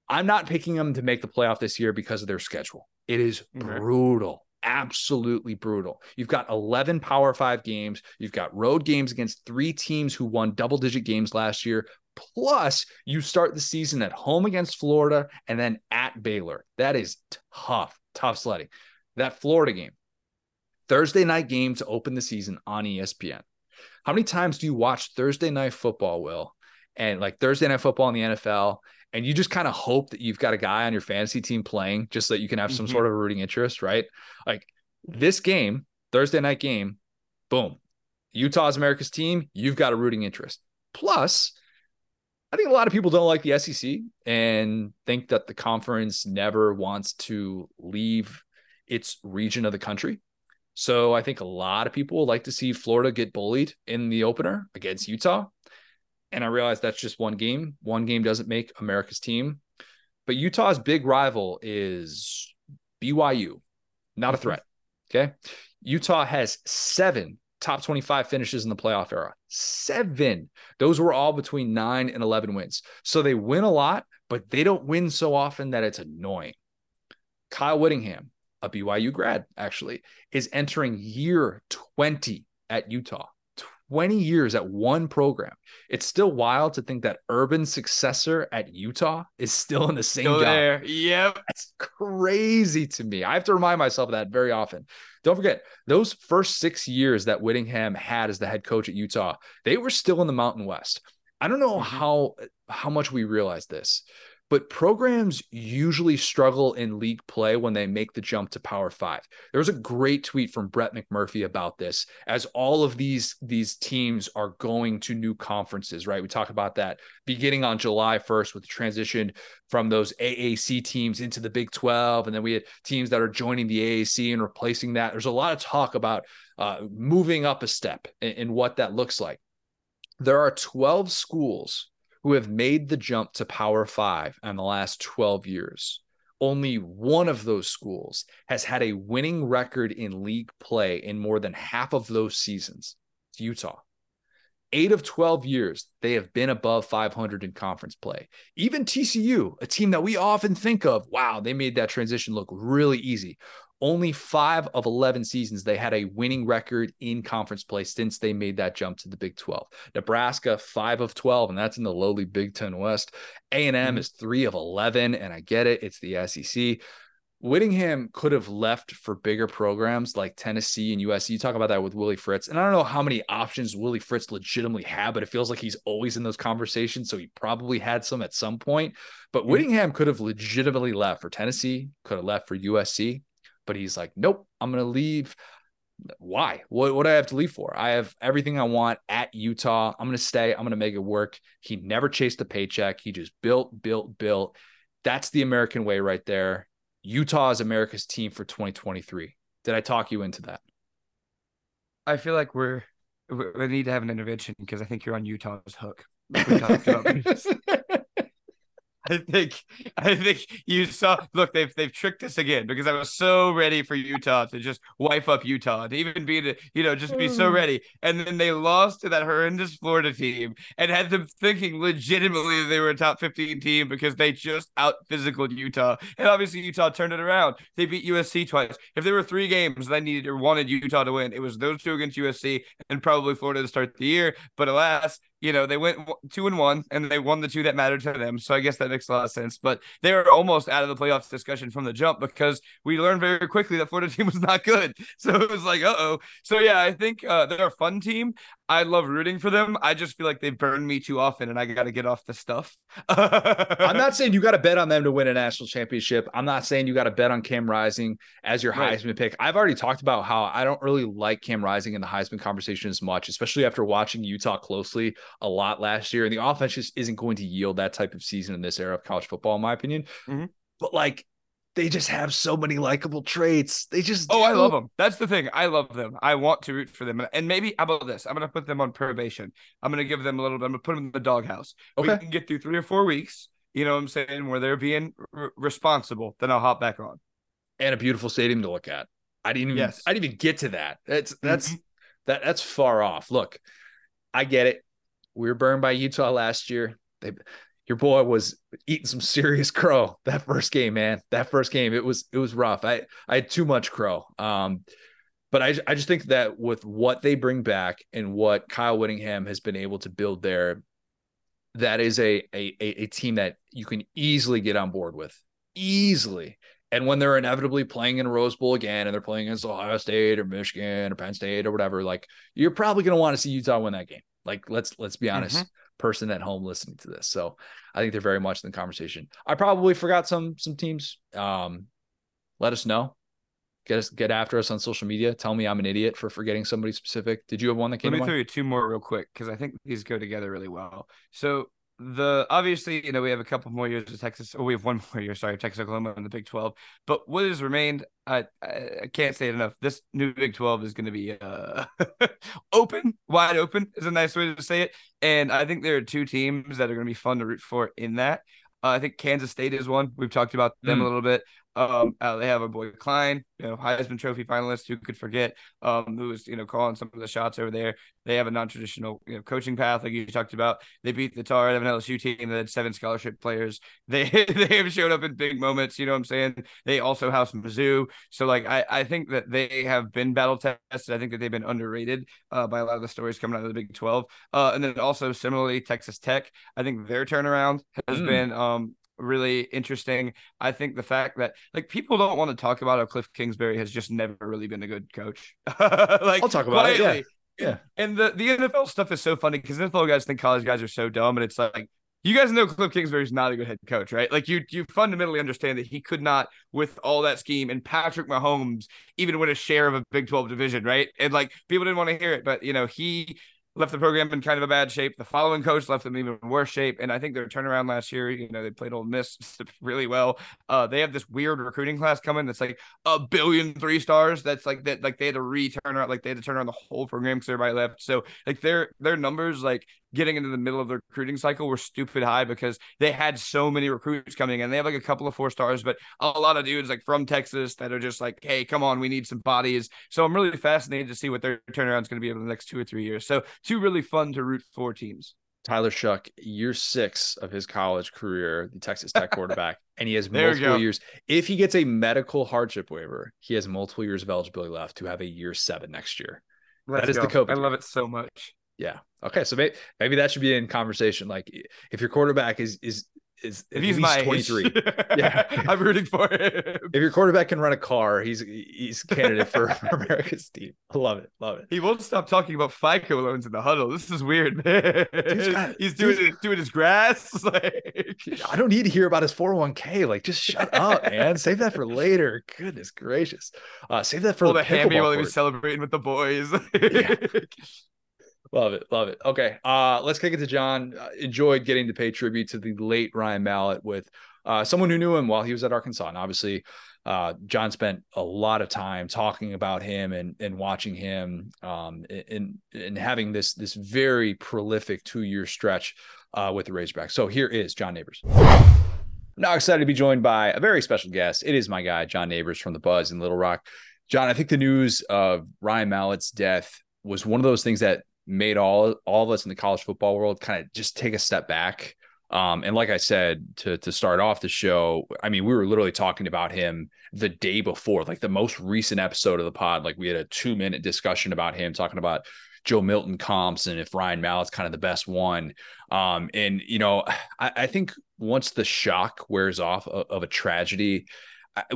I'm not picking them to make the playoff this year because of their schedule. It is brutal absolutely brutal. You've got 11 Power Five games. You've got road games against three teams who won double digit games last year. Plus, you start the season at home against Florida and then at Baylor. That is tough, tough sledding. That Florida game, Thursday night game to open the season on ESPN. How many times do you watch Thursday night football, Will? And like Thursday night football in the NFL, and you just kind of hope that you've got a guy on your fantasy team playing just so that you can have some mm-hmm. sort of rooting interest, right? Like this game, Thursday night game, boom. Utah's America's team, you've got a rooting interest. Plus, I think a lot of people don't like the SEC and think that the conference never wants to leave its region of the country. So I think a lot of people would like to see Florida get bullied in the opener against Utah. And I realize that's just one game. One game doesn't make America's team. But Utah's big rival is BYU, not a mm-hmm. threat. Okay. Utah has seven top 25 finishes in the playoff era. Seven. Those were all between nine and 11 wins. So they win a lot, but they don't win so often that it's annoying. Kyle Whittingham, a BYU grad, actually, is entering year 20 at Utah. 20 years at one program. It's still wild to think that Urban's successor at Utah is still in the same still job. There. Yep. That's crazy to me. I have to remind myself of that very often. Don't forget, those first six years that Whittingham had as the head coach at Utah, they were still in the Mountain West. I don't know mm-hmm. how how much we realize this but programs usually struggle in league play when they make the jump to power five. There was a great tweet from brett mcmurphy about this as all of these these teams are going to new conferences right? We talk about that beginning on july 1st with the transition from those aac teams into the big 12 and then we had teams that are joining the aac and replacing that. There's a lot of talk about uh, moving up a step and what that looks like. There are 12 schools who have made the jump to Power Five in the last 12 years. Only one of those schools has had a winning record in league play in more than half of those seasons. It's Utah. Eight of 12 years, they have been above 500 in conference play. Even TCU, a team that we often think of, wow, they made that transition look really easy. Only five of 11 seasons, they had a winning record in conference play since they made that jump to the Big 12. Nebraska, five of 12, and that's in the lowly Big 10 West. A&M mm-hmm. is three of 11, and I get it. It's the SEC. Whittingham could have left for bigger programs like Tennessee and USC. You talk about that with Willie Fritz. And I don't know how many options Willie Fritz legitimately had, but it feels like he's always in those conversations. So he probably had some at some point. But mm-hmm. Whittingham could have legitimately left for Tennessee, could have left for USC but he's like, nope, I'm going to leave. Why? What, what do I have to leave for? I have everything I want at Utah. I'm going to stay. I'm going to make it work. He never chased a paycheck. He just built, built, built. That's the American way right there. Utah is America's team for 2023. Did I talk you into that? I feel like we're we need to have an intervention because I think you're on Utah's hook. Like we talked about. I think I think you saw look they've they've tricked us again because I was so ready for Utah to just wipe up Utah to even be to you know just be so Hmm. ready. And then they lost to that horrendous Florida team and had them thinking legitimately they were a top 15 team because they just out physical Utah. And obviously Utah turned it around. They beat USC twice. If there were three games that I needed or wanted Utah to win it was those two against USC and probably Florida to start the year. But alas you know, they went two and one and they won the two that mattered to them. So I guess that makes a lot of sense. But they were almost out of the playoffs discussion from the jump because we learned very quickly that Florida team was not good. So it was like, uh oh. So yeah, I think uh, they're a fun team. I love rooting for them. I just feel like they burn me too often and I got to get off the stuff. I'm not saying you got to bet on them to win a national championship. I'm not saying you got to bet on Cam Rising as your Right. Heisman pick. I've already talked about how I don't really like Cam Rising in the Heisman conversation as much, especially after watching Utah closely a lot last year. And the offense just isn't going to yield that type of season in this era of college football, in my opinion. Mhm. But like, they just have so many likable traits. They just Oh, I love them. That's the thing. I love them. I want to root for them. And maybe how about this? I'm gonna put them on probation. I'm gonna give them a little bit. I'm gonna put them in the doghouse. We can get through three or four weeks. You know what I'm saying? Where they're being r- responsible. Then I'll hop back on. and a beautiful stadium to look at. I didn't even Yes. I didn't even get to that. That's that's Mhm. that that's far off. Look, I get it. We were burned by Utah last year. They your boy was eating some serious crow that first game, man. That first game, it was it was rough. I I had too much crow. Um, but I I just think that with what they bring back and what Kyle Whittingham has been able to build there, that is a a a, team that you can easily get on board with. Easily. And when they're inevitably playing in a Rose Bowl again and they're playing against Ohio State or Michigan or Penn State or whatever, like you're probably going to want to see Utah win that game. Like let's let's be honest, person at home listening to this. So I think they're very much in the conversation. I probably forgot some some teams. Um, let us know. Get us get after us on social media. Tell me I'm an idiot for forgetting somebody specific. Did you have one that came Let to me throw you two more real quick because I think these go together really well. So the obviously, you know, we have a couple more years of Texas. Oh, we have one more year. Sorry, Texas Oklahoma in the Big Twelve. But what has remained, I I, I can't say it enough. This new Big Twelve is going to be uh open, wide open is a nice way to say it. And I think there are two teams that are going to be fun to root for in that. Uh, I think Kansas State is one. We've talked about them Mm. a little bit. Um, uh, they have a boy Klein, you know, Heisman Trophy finalist. Who could forget? Um, who was you know calling some of the shots over there. They have a non-traditional you know coaching path, like you talked about. They beat the Tar out of an LSU team that had seven scholarship players. They they have showed up in big moments. You know what I'm saying? They also house Mizzou. So like I I think that they have been battle tested. I think that they've been underrated uh, by a lot of the stories coming out of the Big 12. Uh, and then also similarly Texas Tech. I think their turnaround has Mm. been um really interesting. I think the fact that like people don't want to talk about how Cliff Kingsbury has just never really been a good coach. like I'll talk about it, yeah. Yeah. And the the NFL stuff is so funny because NFL guys think college guys are so dumb, and it's like you guys know Cliff Kingsbury's not a good head coach, right? Like you you fundamentally understand that he could not, with all that scheme, and Patrick Mahomes even win a share of a Big 12 division, right? And like people didn't want to hear it, but you know, he left the program in kind of a bad shape. The following coach left them even worse shape. And I think their turnaround last year, you know, they played Ole Miss really well. Uh, they have this weird recruiting class coming that's like a billion three stars. That's like that, like they had to return around, like they had to turn around the whole program because everybody left. So like their their numbers, like getting into the middle of the recruiting cycle, were stupid high because they had so many recruits coming in. They have like a couple of four stars, but a lot of dudes like from Texas that are just like, hey, come on, we need some bodies. So I'm really fascinated to see what their turnaround is going to be over the next two or three years. So two really fun to root for teams. Tyler Shough, year six of his college career, the Texas Tech quarterback, and he has multiple years. If he gets a medical hardship waiver, he has multiple years of eligibility left to have a year seven next year. Let's is the go. COVID I love it so much. Yeah. Okay. So maybe, maybe that should be in conversation. Like if your quarterback is is is If at he's least my 23. Yeah. I'm rooting for him. If your quarterback can run a car, he's he's candidate for, for America's team. I love it. Love it. He won't stop talking about FICO loans in the huddle. This is weird, man. got- He's doing his, doing his grass. Like, I don't need to hear about his 401k. Like, just shut up, man. Save that for later. Goodness gracious. Uh, save that for pull the, hammy while he was celebrating with the boys. Yeah. Love it. Love it. Okay. Uh, let's kick it to John. Uh, enjoyed getting to pay tribute to the late Ryan Mallett with uh, someone who knew him while he was at Arkansas. And obviously, uh, John spent a lot of time talking about him and and watching him um, and and having this this very prolific two year stretch uh, with the Razorbacks. So here is John Nabors. Now excited to be joined by a very special guest. It is my guy John Nabors from the Buzz in Little Rock. John, I think the news of Ryan Mallett's death was one of those things that made all all of us in the college football world kind of just take a step back um, and like I said to to start off the show, I mean, we were literally talking about him the day before, like the most recent episode of the pod. Like we had a two minute discussion about him, talking about Joe Milton comps and if Ryan Mallett's kind of the best one. Um, and you know, I, I, think once the shock wears off of, of a tragedy,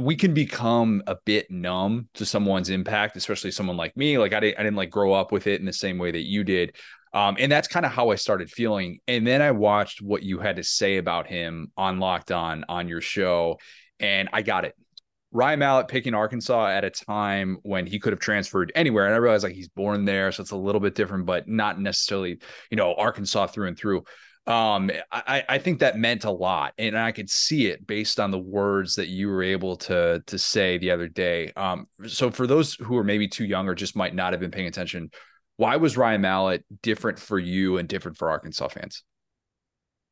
we can become a bit numb to someone's impact, especially someone like me. Like I didn't, I didn't like grow up with it in the same way that you did. Um, and that's kind of how I started feeling. And then I watched what you had to say about him on Locked On on your show, and I got it. Ryan Mallett picking Arkansas at a time when he could have transferred anywhere. And I realized like he's born there, so it's a little bit different, but not necessarily, you know, Arkansas through and through. Um, I, I think that meant a lot, and I could see it based on the words that you were able to to say the other day. Um, so for those who are maybe too young or just might not have been paying attention, why was Ryan Mallett different for you and different for Arkansas fans?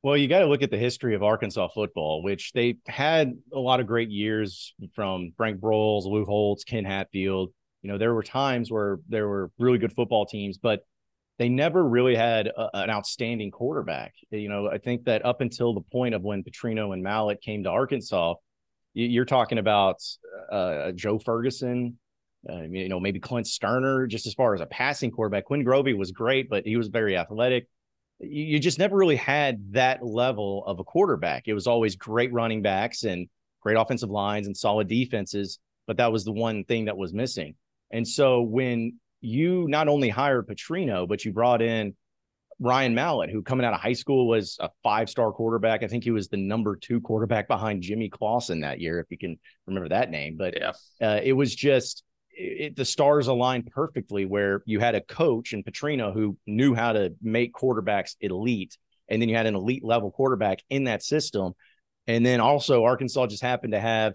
Well, you got to look at the history of Arkansas football, which they had a lot of great years from Frank Broyles, Lou Holtz, Ken Hatfield. You know, there were times where there were really good football teams, but they never really had a, an outstanding quarterback. You know, I think that up until the point of when Petrino and Mallett came to Arkansas, you're talking about uh, Joe Ferguson, uh, you know, maybe Clint Stoerner, just as far as a passing quarterback. Quinn Grovey was great, but he was very athletic. You, you just never really had that level of a quarterback. It was always great running backs and great offensive lines and solid defenses, but that was the one thing that was missing. And so when you not only hired Petrino, but you brought in Ryan Mallett, who coming out of high school was a five star quarterback. I think he was the number two quarterback behind Jimmy Clausen that year, if you can remember that name. But yeah. uh, it was just it, the stars aligned perfectly where you had a coach in Petrino who knew how to make quarterbacks elite. And then you had an elite level quarterback in that system. And then also Arkansas just happened to have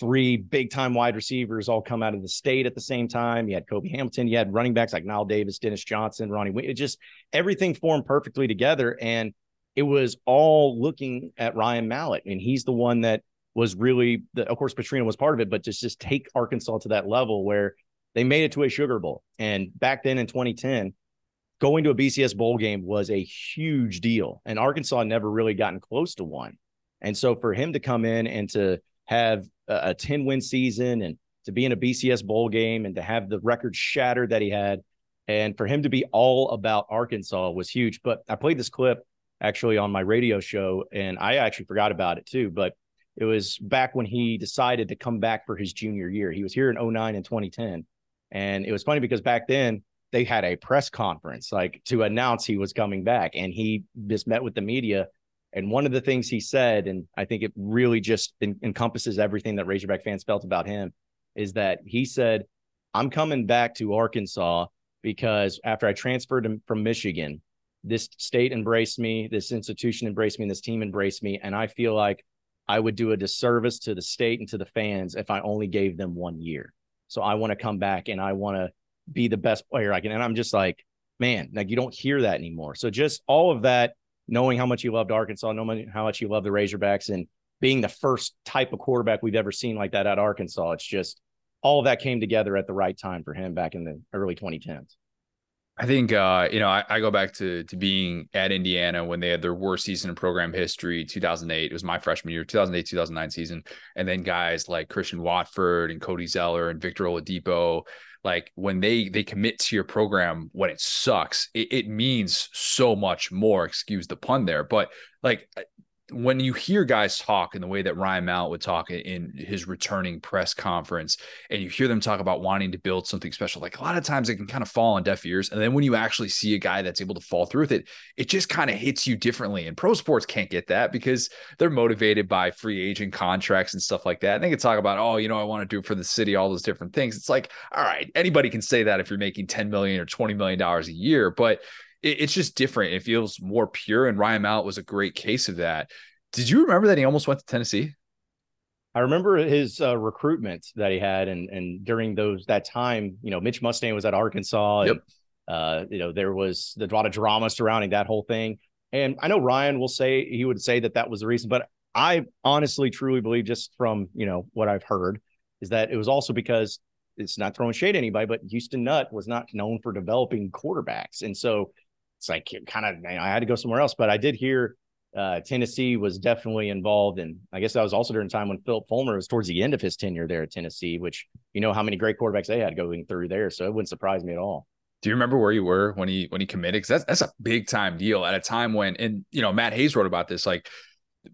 three big time wide receivers all come out of the state at the same time. You had Cobi Hamilton, you had running backs like Knile Davis, Dennis Johnson, Ronnie. It just everything formed perfectly together. And it was all looking at Ryan Mallett. And he's the one that was really the, of course Petrino was part of it, but just just take Arkansas to that level where they made it to a Sugar Bowl. And back then in 2010, going to a BCS bowl game was a huge deal, and Arkansas never really gotten close to one. And so for him to come in and to have a 10 win season and to be in a BCS bowl game and to have the record shattered that he had, and for him to be all about Arkansas was huge. But I played this clip actually on my radio show, and I actually forgot about it too. But it was back when he decided to come back for his junior year. He was here in 09 and 2010. And it was funny because back then they had a press conference like to announce he was coming back. And he just met with the media. And one of the things he said, and I think it really just en- encompasses everything that Razorback fans felt about him, is that he said, I'm coming back to Arkansas because after I transferred from Michigan, this state embraced me, this institution embraced me, and this team embraced me. And I feel like I would do a disservice to the state and to the fans if I only gave them one year. So I want to come back and I want to be the best player I can. And I'm just like, man, like you don't hear that anymore. So just all of that, knowing how much you loved Arkansas, knowing how much you love the Razorbacks, and being the first type of quarterback we've ever seen like that at Arkansas, it's just all of that came together at the right time for him back in the early 2010s. I think uh, you know I, I, go back to to being at Indiana when they had their worst season in program history. 2008 it was my freshman year, 2008 2009 season, and then guys like Christian Watford and Cody Zeller and Victor Oladipo, like when they they commit to your program when it sucks, it, it means so much more. Excuse the pun there, but like when you hear guys talk in the way that Ryan Mallett would talk in his returning press conference, and you hear them talk about wanting to build something special, like a lot of times it can kind of fall on deaf ears. And then when you actually see a guy that's able to fall through with it, it just kind of hits you differently. And pro sports can't get that because they're motivated by free agent contracts and stuff like that. And they can talk about, oh, you know, I want to do for the city, all those different things. It's like, all right, anybody can say that if you're making 10 million or 20 million dollars a year, but it's just different. It feels more pure. And Ryan Mallett was a great case of that. Did you remember that he almost went to Tennessee? I remember his uh, recruitment that he had, and and during those that time, you know, Mitch Mustain was at Arkansas, and Yep. uh, you know, there was a lot of drama surrounding that whole thing. And I know Ryan will say he would say that that was the reason, but I honestly, truly believe, just from you know what I've heard, is that it was also because it's not throwing shade at anybody, but Houston Nutt was not known for developing quarterbacks, and so it's like kind of I had to go somewhere else. But I did hear uh, Tennessee was definitely involved, and I guess that was also during time when Philip Fulmer was towards the end of his tenure there at Tennessee, which you know how many great quarterbacks they had going through there, so it wouldn't surprise me at all. Do you remember where you were when he when he committed? Because that's that's a big time deal at a time when and you know Matt Hayes wrote about this like.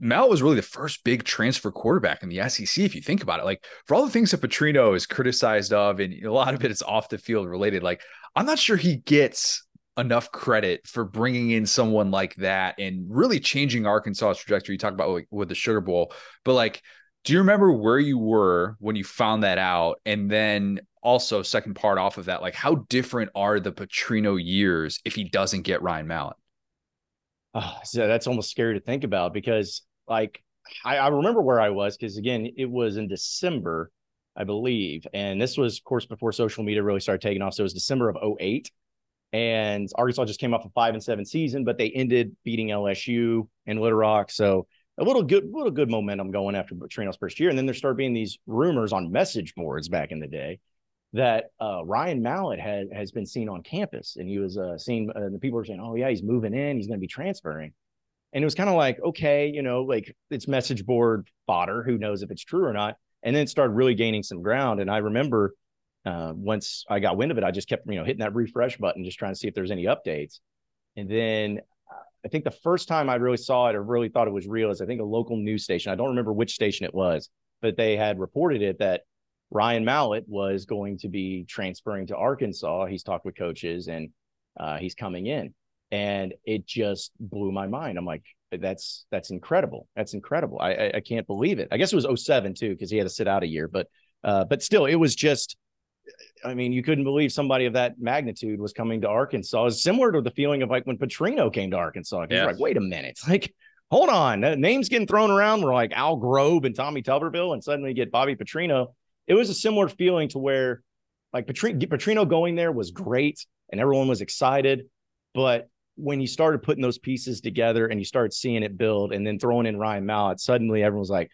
Mel was really the first big transfer quarterback in the SEC. If you think about it, like for all the things that Petrino is criticized of, and a lot of it is off the field related, like I'm not sure he gets enough credit for bringing in someone like that and really changing Arkansas's trajectory. You talk about like, with the Sugar Bowl, but like, do you remember where you were when you found that out? And then also, second part off of that, like, how different are the Petrino years if he doesn't get Ryan Mallett? Oh, so that's almost scary to think about because, like, I, I remember where I was because again, it was in December, I believe, and this was, of course, before social media really started taking off. So it was December of 08. And Arkansas just came off a five and seven season, but they ended beating LSU and Little Rock. So a little good, little good momentum going after Petrino's first year, and then there started being these rumors on message boards back in the day that uh, Ryan Mallett had has been seen on campus, and he was uh, seen. Uh, the people were saying, "Oh yeah, he's moving in. He's going to be transferring." And it was kind of like, okay, you know, like it's message board fodder. Who knows if it's true or not? And then it started really gaining some ground. And I remember uh, once I got wind of it, I just kept, you know, hitting that refresh button, just trying to see if there's any updates. And then uh, I think the first time I really saw it or really thought it was real is I think a local news station. I don't remember which station it was, but they had reported it that Ryan Mallett was going to be transferring to Arkansas. He's talked with coaches and uh, he's coming in. And it just blew my mind. I'm like, that's that's incredible. That's incredible. I I, I can't believe it. I guess it was 07 too, because he had to sit out a year. But uh, but still, it was just I mean, you couldn't believe somebody of that magnitude was coming to Arkansas. It was similar to the feeling of like when Petrino came to Arkansas. You're Yeah. like, wait a minute. Like, hold on. Names getting thrown around were like Al Grove and Tommy Tuberville, and suddenly you get Bobby Petrino. It was a similar feeling to where like Petrino, Petrino going there was great and everyone was excited. But when you started putting those pieces together and you started seeing it build and then throwing in Ryan Mallett, suddenly everyone was like,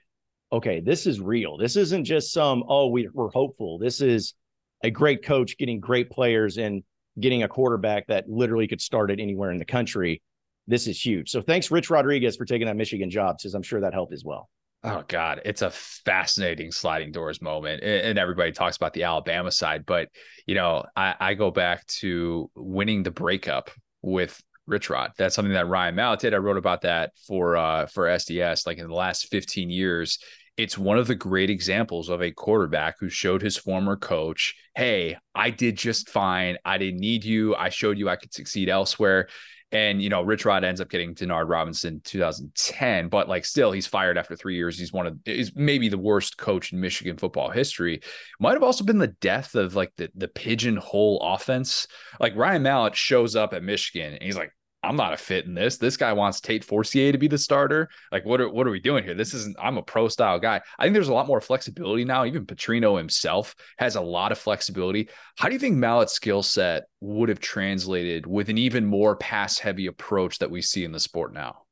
okay, this is real. This isn't just some, oh, we, we're hopeful. This is a great coach getting great players and getting a quarterback that literally could start it anywhere in the country. This is huge. So thanks, Rich Rodriguez, for taking that Michigan job, because I'm sure that helped as well. Oh God, it's a fascinating sliding doors moment, and and everybody talks about the Alabama side, but you know, I, I go back to winning the breakup with Rich Rod. That's something that Ryan Mallett did. I wrote about that for uh, for SDS. Like in the last 15 years, it's one of the great examples of a quarterback who showed his former coach, "Hey, I did just fine. I didn't need you. I showed you I could succeed elsewhere." And you know, Rich Rod ends up getting Denard Robinson in 2010, but like still, he's fired after three years. He's one of is maybe the worst coach in Michigan football history. Might have also been the death of like the the pigeonhole offense. Like Ryan Mallett shows up at Michigan and he's like, I'm not a fit in this. This guy wants Tate Forcier to be the starter. Like, what are what are we doing here? This isn't. I'm a pro style guy. I think there's a lot more flexibility now. Even Petrino himself has a lot of flexibility. How do you think Mallett's skill set would have translated with an even more pass heavy approach that we see in the sport now?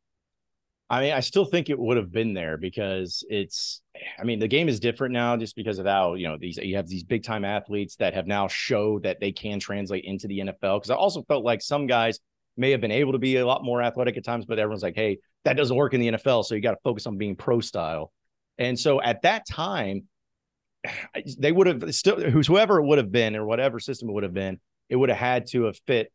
I mean, I still think it would have been there because it's, I mean, the game is different now just because of how, you know, these, you have these big time athletes that have now showed that they can translate into the NFL. Cause I also felt like some guys may have been able to be a lot more athletic at times, but everyone's like, hey, that doesn't work in the NFL. So you got to focus on being pro style. And so at that time, they would have still, whoever it would have been or whatever system it would have been, it would have had to have fit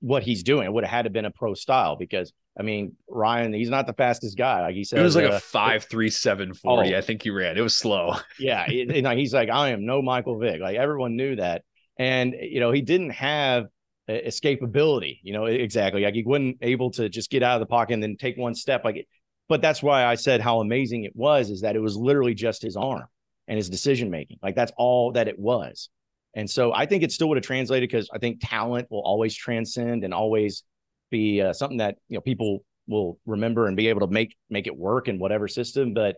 what he's doing. It would have had to have been a pro style because I mean, Ryan, he's not the fastest guy. Like he said, It was like uh, a five three seven forty. Oh. I think he ran. It was slow. yeah, it- and, he's like, I am no Michael Vick. Like everyone knew that, and you know, he didn't have escapability. You know, exactly. Like he wasn't able to just get out of the pocket and then take one step. Like, but that's why I said how amazing it was. Is that it was literally just his arm and his decision making. Like that's all that it was. And so I think it still would have translated because I think talent will always transcend and always be uh, something that you know people will remember and be able to make make it work in whatever system. But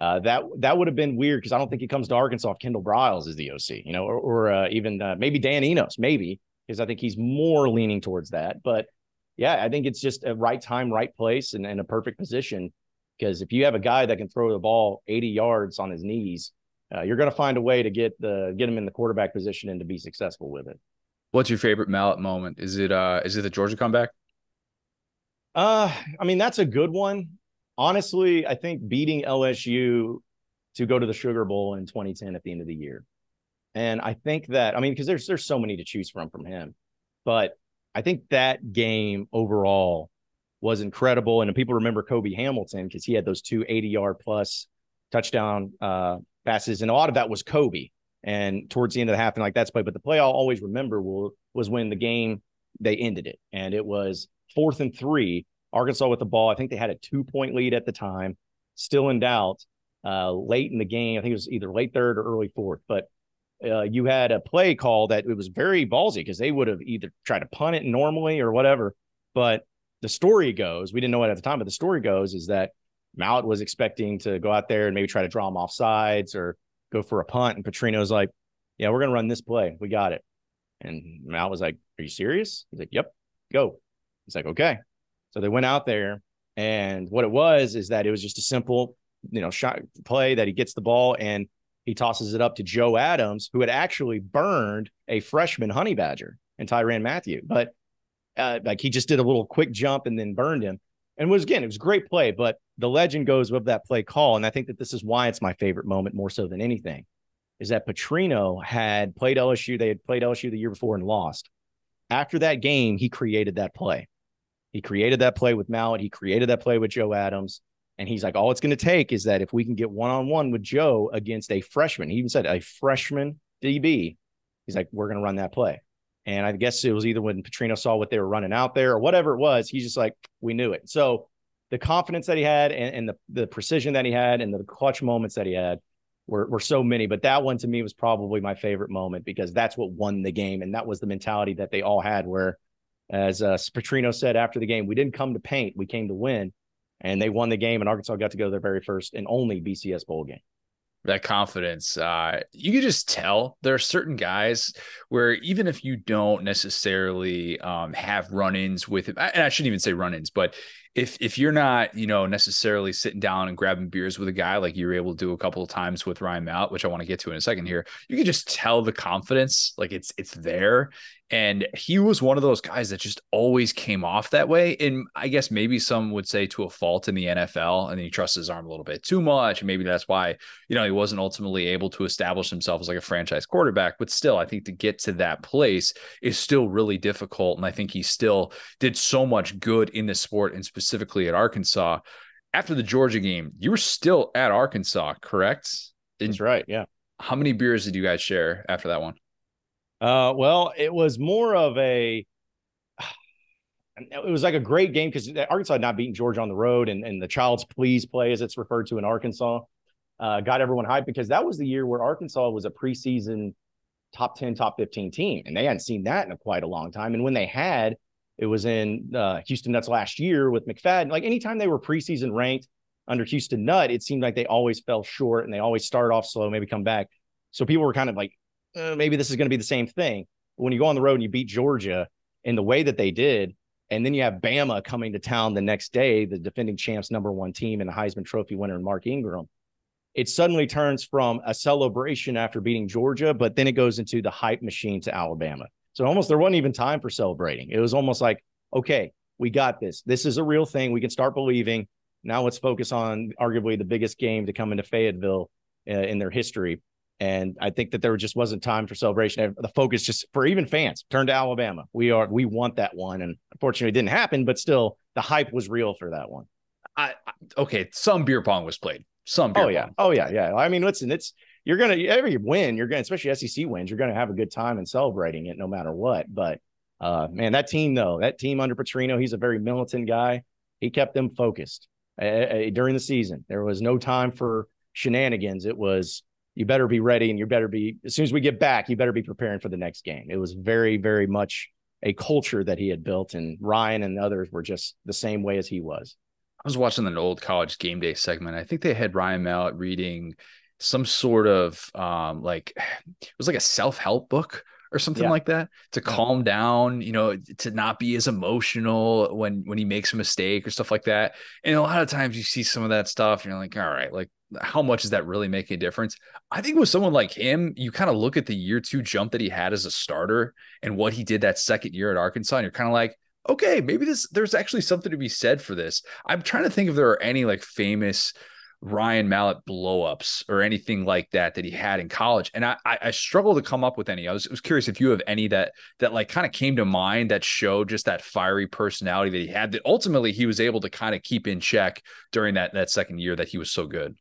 uh, that that would have been weird because I don't think he comes to Arkansas if Kendall Briles is the OC, you know, or, or uh, even uh, maybe Dan Enos, maybe because I think he's more leaning towards that. But yeah, I think it's just a right time, right place, and, and a perfect position. Because if you have a guy that can throw the ball 80 yards on his knees, uh, you're going to find a way to get the get him in the quarterback position and to be successful with it. What's your favorite Mallett moment? Is it uh is it the Georgia comeback? Uh, I mean that's a good one. Honestly, I think beating LSU to go to the Sugar Bowl in 2010 at the end of the year. And I think that I mean because there's there's so many to choose from from him. But I think that game overall was incredible and people remember Cobi Hamilton because he had those two 80 yard plus touchdown uh passes and a lot of that was Cobi and towards the end of the half and like that's play. But the play I'll always remember will, was when the game they ended it, and it was fourth and three. Arkansas with the ball. I think they had a two point lead at the time, still in doubt. Uh, late in the game, I think it was either late third or early fourth, but uh, you had a play call that it was very ballsy because they would have either tried to punt it normally or whatever. But the story goes, we didn't know it at the time, but the story goes is that Mallett was expecting to go out there and maybe try to draw him off sides or go for a punt. And Petrino's like, yeah, we're going to run this play. We got it. And Mal was like, are you serious? He's like, yep, go. He's like, okay. So they went out there. And what it was is that it was just a simple, you know, shot play that he gets the ball and he tosses it up to Joe Adams, who had actually burned a freshman honey badger and Tyrann Mathieu. But uh, like he just did a little quick jump and then burned him. And was again, it was a great play, but the legend goes with that play call. And I think that this is why it's my favorite moment more so than anything is that Petrino had played LSU. They had played LSU the year before and lost. After that game, he created that play. He created that play with Mallett. He created that play with Joe Adams. And he's like, all it's going to take is that if we can get one on one with Joe against a freshman, he even said a freshman DB, he's like, we're going to run that play. And I guess it was either when Petrino saw what they were running out there or whatever it was, he's just like, we knew it. So the confidence that he had and, and the, the precision that he had and the clutch moments that he had were, were so many. But that one to me was probably my favorite moment because that's what won the game. And that was the mentality that they all had where, as uh, Petrino said after the game, we didn't come to paint, we came to win. And they won the game, and Arkansas got to go to their very first and only BCS bowl game that confidence. Uh, you can just tell there are certain guys where even if you don't necessarily um, have run-ins with him, and I shouldn't even say run-ins, but if if you're not, you know, necessarily sitting down and grabbing beers with a guy like you were able to do a couple of times with Ryan Mallett, which I want to get to in a second here, you can just tell the confidence, like it's it's there. And he was one of those guys that just always came off that way. And I guess maybe some would say to a fault in the NFL, and he trusts his arm a little bit too much. And maybe that's why, you know, he wasn't ultimately able to establish himself as like a franchise quarterback. But still, I think to get to that place is still really difficult. And I think he still did so much good in the sport and specifically at Arkansas. After the Georgia game, you were still at Arkansas, correct? That's right. Yeah. How many beers did you guys share after that one? Uh, well, it was more of a. It was like a great game because Arkansas had not beaten Georgia on the road, and, and the child's please play, as it's referred to in Arkansas, uh, got everyone hyped because that was the year where Arkansas was a preseason top 10, top 15 team. And they hadn't seen that in a, quite a long time. And when they had, it was in uh, Houston Nutt's last year with McFadden. Like anytime they were preseason ranked under Houston Nutt, it seemed like they always fell short and they always start off slow, maybe come back. So people were kind of like, uh, maybe this is going to be the same thing. When you go on the road and you beat Georgia in the way that they did, and then you have Bama coming to town the next day, the defending champs number one team and the Heisman Trophy winner, Mark Ingram. It suddenly turns from a celebration after beating Georgia, but then it goes into the hype machine to Alabama. So almost there wasn't even time for celebrating. It was almost like, okay, we got this. This is a real thing. We can start believing. Now let's focus on arguably the biggest game to come into Fayetteville uh, in their history. And I think that there just wasn't time for celebration. The focus just for even fans turned to Alabama. We are we want that one, and unfortunately, it didn't happen. But still, the hype was real for that one. I, okay, some beer pong was played. Some. oh yeah. Pong. Oh yeah. Yeah. I mean, listen, it's you're gonna every win, you're gonna especially SEC wins, you're gonna have a good time and celebrating it no matter what. But uh, man, that team though, that team under Petrino, he's a very militant guy. He kept them focused uh, during the season. There was no time for shenanigans. It was you better be ready and you better be as soon as we get back you better be preparing for the next game it was very very much a culture that he had built. And Ryan and others were just the same way as he was. I was watching an old college game day segment. I think they had Ryan Mallett reading some sort of um like it was like a self-help book or something yeah. like that to calm down, you know, to not be as emotional when when he makes a mistake or stuff like that. And a lot of times you see some of that stuff and you're like, all right, like how much is that really making a difference? I think with someone like him, you kind of look at the year two jump that he had as a starter and what he did that second year at Arkansas, and you're kind of like, okay, maybe this there's actually something to be said for this. I'm trying to think if there are any like famous Ryan Mallett blowups or anything like that that he had in college. And I, I, I struggle to come up with any. I was, was curious if you have any that that like kind of came to mind that showed just that fiery personality that he had that ultimately he was able to kind of keep in check during that that second year that he was so good.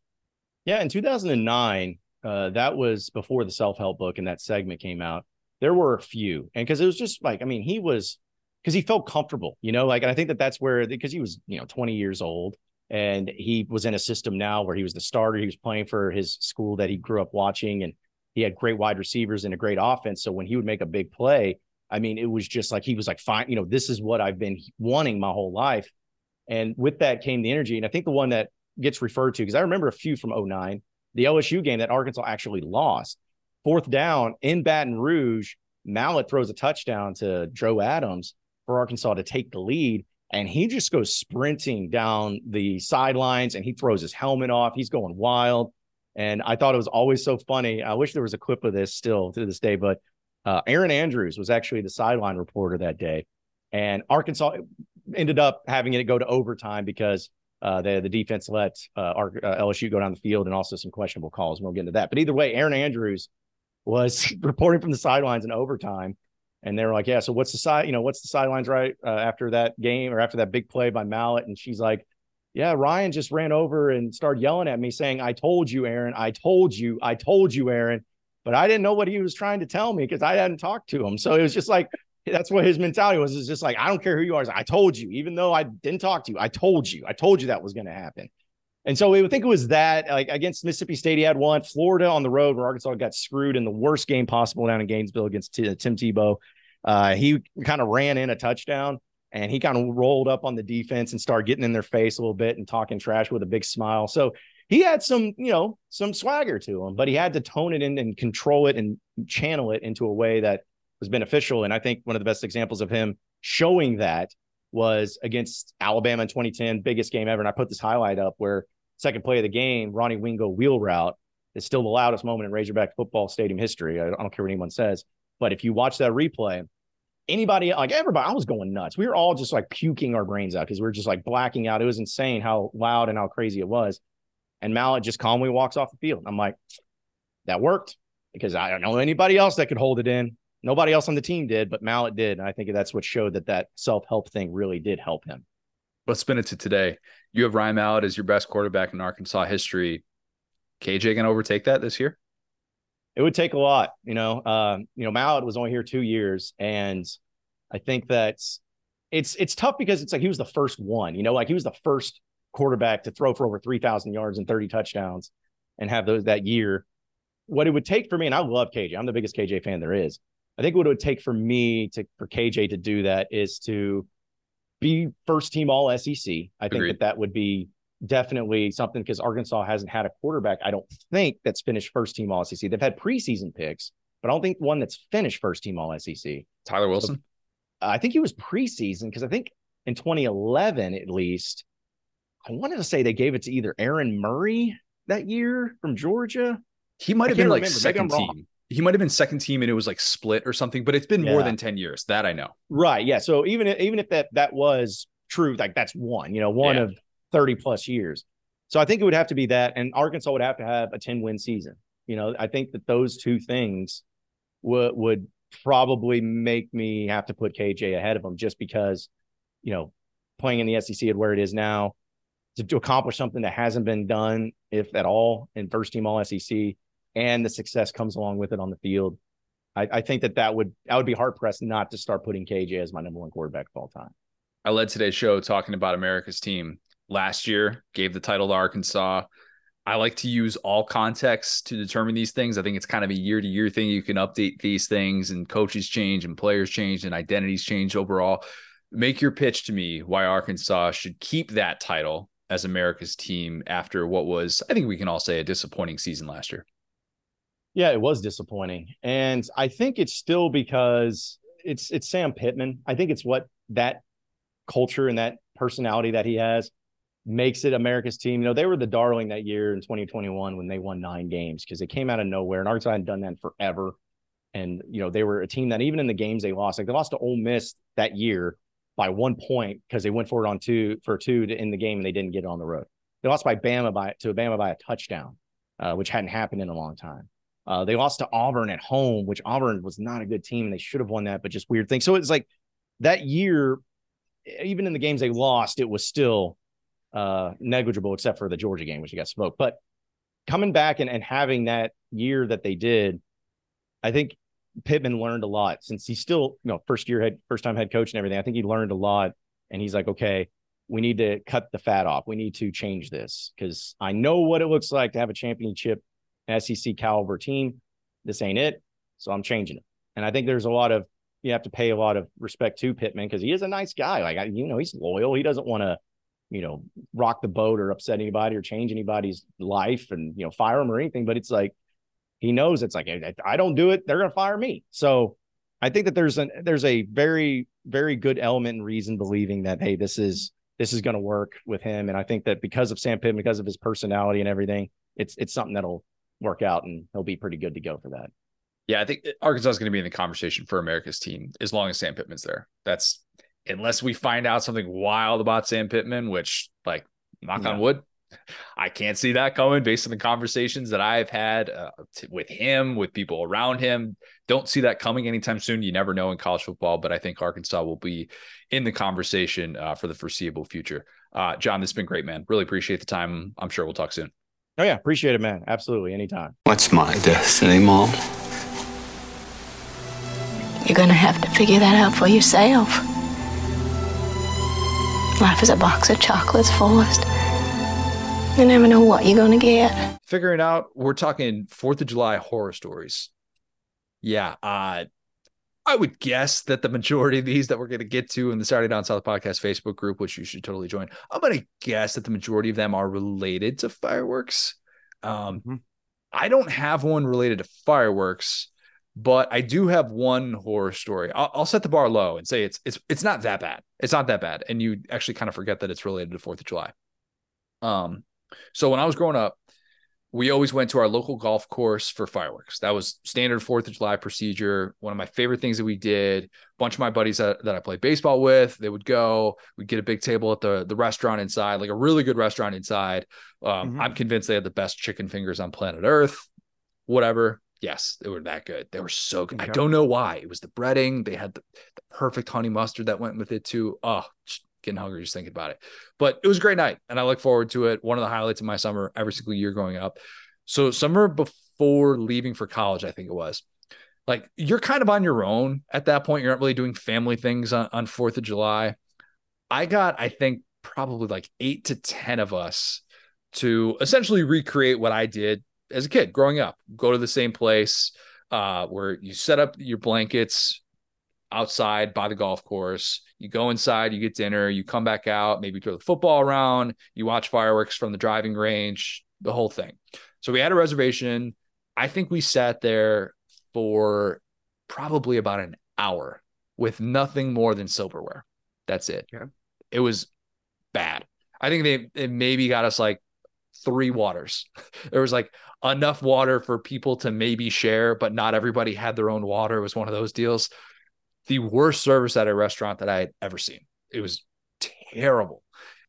Yeah, in 2009, uh, that was before the self help book and that segment came out. There were a few, and because it was just like, I mean, he was because he felt comfortable, you know, like, and I think that that's where because he was, you know, 20 years old and he was in a system now where he was the starter. He was playing for his school that he grew up watching, and he had great wide receivers and a great offense. So when he would make a big play, I mean, it was just like he was like, fine, you know, this is what I've been wanting my whole life. And with that came the energy. And I think the one that gets referred to, because I remember a few from 09, the LSU game that Arkansas actually lost. Fourth down in Baton Rouge, Mallett throws a touchdown to Joe Adams for Arkansas to take the lead and he just goes sprinting down the sidelines and he throws his helmet off. He's going wild. And I thought it was always so funny. I wish there was a clip of this still to this day, but uh, Erin Andrews was actually the sideline reporter that day. And Arkansas ended up having it go to overtime because uh, the, the defense let uh, our, uh, LSU go down the field and also some questionable calls. We'll get into that. But either way, Erin Andrews was reporting from the sidelines in overtime and they were like, "Yeah, so what's the side? You know, what's the sidelines right uh, after that game or after that big play by Mallett?" And she's like, "Yeah, Ryan just ran over and started yelling at me, saying, "I told you, Erin. I told you. I told you, Erin." But I didn't know what he was trying to tell me because I hadn't talked to him. So it was just like that's what his mentality was. Is just like I don't care who you are. I told you, even though I didn't talk to you. I told you. I told you that was going to happen. And so we would think it was that like against Mississippi State, he had one. Florida on the road where Arkansas got screwed in the worst game possible down in Gainesville against T- Tim Tebow. Uh, he kind of ran in a touchdown and he kind of rolled up on the defense and started getting in their face a little bit and talking trash with a big smile. So he had some, you know, some swagger to him, but he had to tone it in and control it and channel it into a way that was beneficial. And I think one of the best examples of him showing that was against Alabama in 2010, biggest game ever. And I put this highlight up where second play of the game, Ronnie Wingo wheel route is still the loudest moment in Razorback football stadium history. I don't care what anyone says. But if you watch that replay, anybody like everybody, I was going nuts. We were all just like puking our brains out because we were just like blacking out. It was insane how loud and how crazy it was. And Mallett just calmly walks off the field. I'm like, that worked because I don't know anybody else that could hold it in. Nobody else on the team did, but Mallett did. And I think that's what showed that that self help thing really did help him. Let's spin it to today. You have Ryan Mallett as your best quarterback in Arkansas history. KJ going to overtake that this year? it would take a lot, you know. Um, you know, Mallett was only here two years, and I think that it's it's tough because it's like he was the first one, you know, like he was the first quarterback to throw for over three thousand yards and thirty touchdowns, and have those that year. What it would take for me, and I love KJ, I'm the biggest KJ fan there is. I think what it would take for me to for KJ to do that is to be first team All SEC. I think that that would be definitely something because Arkansas hasn't had a quarterback, I don't think, that's finished first team All SEC. They've had preseason picks, but I don't think one that's finished first team All SEC. Tyler Wilson? So, I think he was preseason because I think in 2011, at least, I wanted to say they gave it to either Aaron Murray that year from Georgia. He might have been like remember. second team. He might have been second team and it was like split or something, but it's been yeah. more than 10 years. That I know. Right. Yeah. So even if, even if that that was true, like that's one, you know, one yeah. of 30 plus years. So I think it would have to be that. And Arkansas would have to have a 10 win season. You know, I think that those two things would would probably make me have to put KJ ahead of them just because, you know, playing in the SEC at where it is now to, to accomplish something that hasn't been done, if at all, in first team all SEC, and the success comes along with it on the field. I, I think that that would I would be hard pressed not to start putting KJ as my number one quarterback of all time. I led today's show talking about America's team last year, gave the title to Arkansas. I like to use all contexts to determine these things. I think it's kind of a year to year thing. You can update these things, and coaches change, and players change, and identities change overall. Make your pitch to me why Arkansas should keep that title as America's team after what was, I think we can all say, a disappointing season last year. Yeah, it was disappointing. And I think it's still because it's it's Sam Pittman. I think it's what that culture and that personality that he has makes it America's team. You know, they were the darling that year in 2021 when they won nine games because they came out of nowhere and Arkansas hadn't done that forever. And, you know, they were a team that even in the games they lost, like they lost to Ole Miss that year by one point because they went for it on two for two to, in the game and they didn't get it on the road. They lost by Bama by to Bama by a touchdown, uh, which hadn't happened in a long time. Uh, they lost to Auburn at home, which Auburn was not a good team and they should have won that, but just weird things. So it's like that year, even in the games they lost, it was still uh, negligible, except for the Georgia game, which you got smoked. But coming back and, and having that year that they did, I think Pittman learned a lot since he's still, you know, first year head, first time head coach and everything. I think he learned a lot. And he's like, okay, we need to cut the fat off. We need to change this because I know what it looks like to have a championship SEC caliber team. This ain't it. So I'm changing it. And I think there's a lot of, you have to pay a lot of respect to Pittman because he is a nice guy. Like, you know, he's loyal. He doesn't want to, you know, rock the boat or upset anybody or change anybody's life and, you know, fire him or anything. But it's like, he knows it's like I don't do it, they're to fire me. So I think that there's a there's a very very good element and reason believing that hey, this is this is going to work with him, and I think that because of Sam Pittman, because of his personality and everything, it's it's something that'll work out, and he'll be pretty good to go for that. Yeah, I think Arkansas is going to be in the conversation for America's team as long as Sam Pittman's there. That's unless we find out something wild about Sam Pittman, which like knock yeah. on wood, I can't see that coming based on the conversations that I've had uh, t- with him, with people around him. Don't see that coming anytime soon. You never know in college football, but I think Arkansas will be in the conversation uh, for the foreseeable future. Uh, John, this has been great, man. Really appreciate the time. I'm sure we'll talk soon. Oh, yeah. Appreciate it, man. Absolutely. Anytime. What's my destiny, Mom? You're going to have to figure that out for yourself. Life is a box of chocolates, Forrest. You never know what you're going to get. Figuring out, we're talking 4th of July horror stories. Yeah. Uh, I would guess that the majority of these that we're going to get to in the Saturday Down South podcast Facebook group, which you should totally join, I'm going to guess that the majority of them are related to fireworks. Um, mm-hmm. I don't have one related to fireworks, but I do have one horror story. I'll, I'll, set the bar low and say it's it's it's not that bad. It's not that bad, and you actually kind of forget that it's related to Fourth of July. Um, so when I was growing up, we always went to our local golf course for fireworks. That was standard Fourth of July procedure. One of my favorite things that we did. A bunch of my buddies that, that I played baseball with, they would go. We'd get a big table at the the restaurant inside, like a really good restaurant inside. Um, mm-hmm. I'm convinced they had the best chicken fingers on planet Earth. Whatever. Yes, they were that good. They were so good. Okay. I don't know why. It was the breading. They had the, the perfect honey mustard that went with it too. Oh, just getting hungry just thinking about it. But it was a great night, and I look forward to it. One of the highlights of my summer every single year growing up. So summer before leaving for college, I think it was. Like you're kind of on your own at that point. You're not really doing family things on, on 4th of July. I got, I think, probably like eight to 10 of us to essentially recreate what I did as a kid growing up. Go to the same place uh, where you set up your blankets outside by the golf course. You go inside, you get dinner, you come back out, maybe throw the football around, you watch fireworks from the driving range, the whole thing. So we had a reservation. I think we sat there for probably about an hour with nothing more than silverware. That's it. Yeah. It was bad. I think they, they maybe got us like three waters. there was like enough water for people to maybe share, but not everybody had their own water. It was one of those deals the worst service at a restaurant that I had ever seen. It was terrible.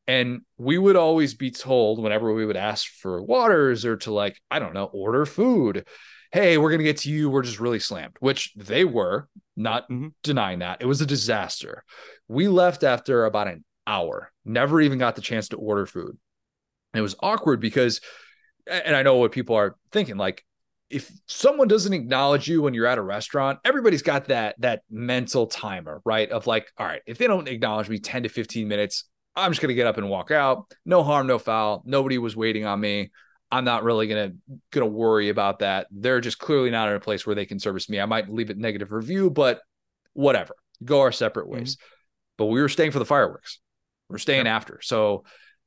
And we would always be told whenever we would ask for waters or to like, I don't know, order food. Hey, we're going to get to you. We're just really slammed, which they were, not mm-hmm. denying that. It was a disaster. We left after about an hour, never even got the chance to order food. And it was awkward because, and I know what people are thinking like, if someone doesn't acknowledge you when you're at a restaurant, everybody's got that that mental timer, right? Of like, all right, if they don't acknowledge me 10 to 15 minutes, I'm just gonna get up and walk out. No harm, no foul. Nobody was waiting on me. I'm not really gonna gonna worry about that. They're just clearly not in a place where they can service me. I might leave it negative review, but whatever. Go our separate ways. Mm-hmm. But we were staying for the fireworks. We're staying after. So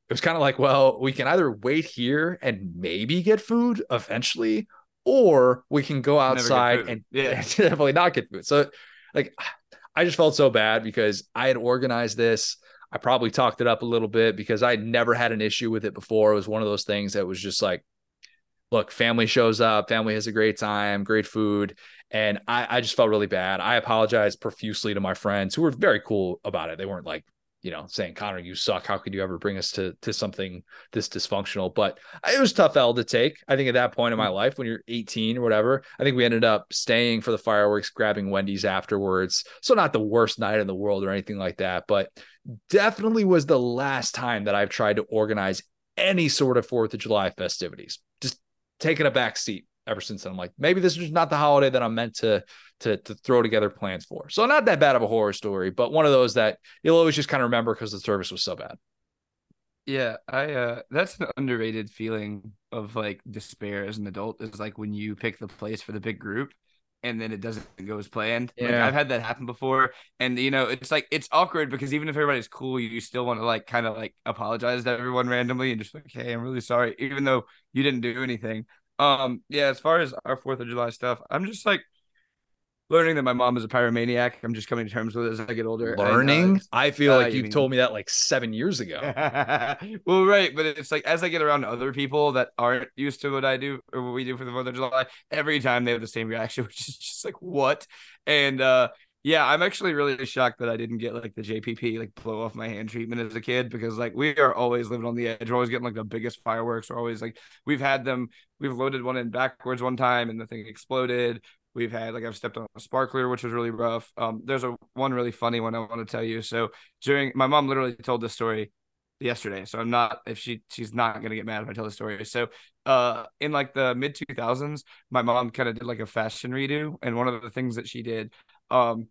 it was kind of like, well, we can either wait here and maybe get food eventually, or we can go outside and yeah. definitely not get food. So like I just felt so bad because I had organized this. I probably talked it up a little bit because I never had an issue with it before. It was one of those things that was just like, look, family shows up, family has a great time, great food. And I, I just felt really bad. I apologized profusely to my friends who were very cool about it. They weren't like, you know, saying Connor, you suck. How could you ever bring us to to something this dysfunctional? But it was tough L to take. I think at that point in my mm. life, when you're 18 or whatever, I think we ended up staying for the fireworks, grabbing Wendy's afterwards. So not the worst night in the world or anything like that, but definitely was the last time that I've tried to organize any sort of Fourth of July festivities. Just taking a back seat ever since then. I'm like, maybe this is not the holiday that I'm meant to to to throw together plans for. So not that bad of a horror story, but one of those that you'll always just kind of remember because the service was so bad. Yeah, I uh that's an underrated feeling of like despair as an adult is like when you pick the place for the big group and then it doesn't go as planned. Yeah. Like, I've had that happen before. And you know, it's like it's awkward because even if everybody's cool, you still want to like kind of like apologize to everyone randomly and just like, hey, I'm really sorry, even though you didn't do anything. Um, yeah, as far as our Fourth of July stuff, I'm just like learning that my mom is a pyromaniac. I'm just coming to terms with it as I get older. Learning? And, uh, I feel uh, like you told me that like seven years ago. well, right, but it's like as I get around other people that aren't used to what I do or what we do for the Fourth of July, every time they have the same reaction, which is just like what? And uh yeah, I'm actually really shocked that I didn't get like the JPP like blow off my hand treatment as a kid because like we are always living on the edge. We're always getting like the biggest fireworks. We're always like we've had them. We've loaded one in backwards one time and the thing exploded. We've had like I've stepped on a sparkler, which was really rough. Um, there's a one really funny one I want to tell you. So during my mom literally told this story yesterday. So I'm not if she she's not gonna get mad if I tell the story. So uh in like the mid 2000s, my mom kind of did like a fashion redo, and one of the things that she did um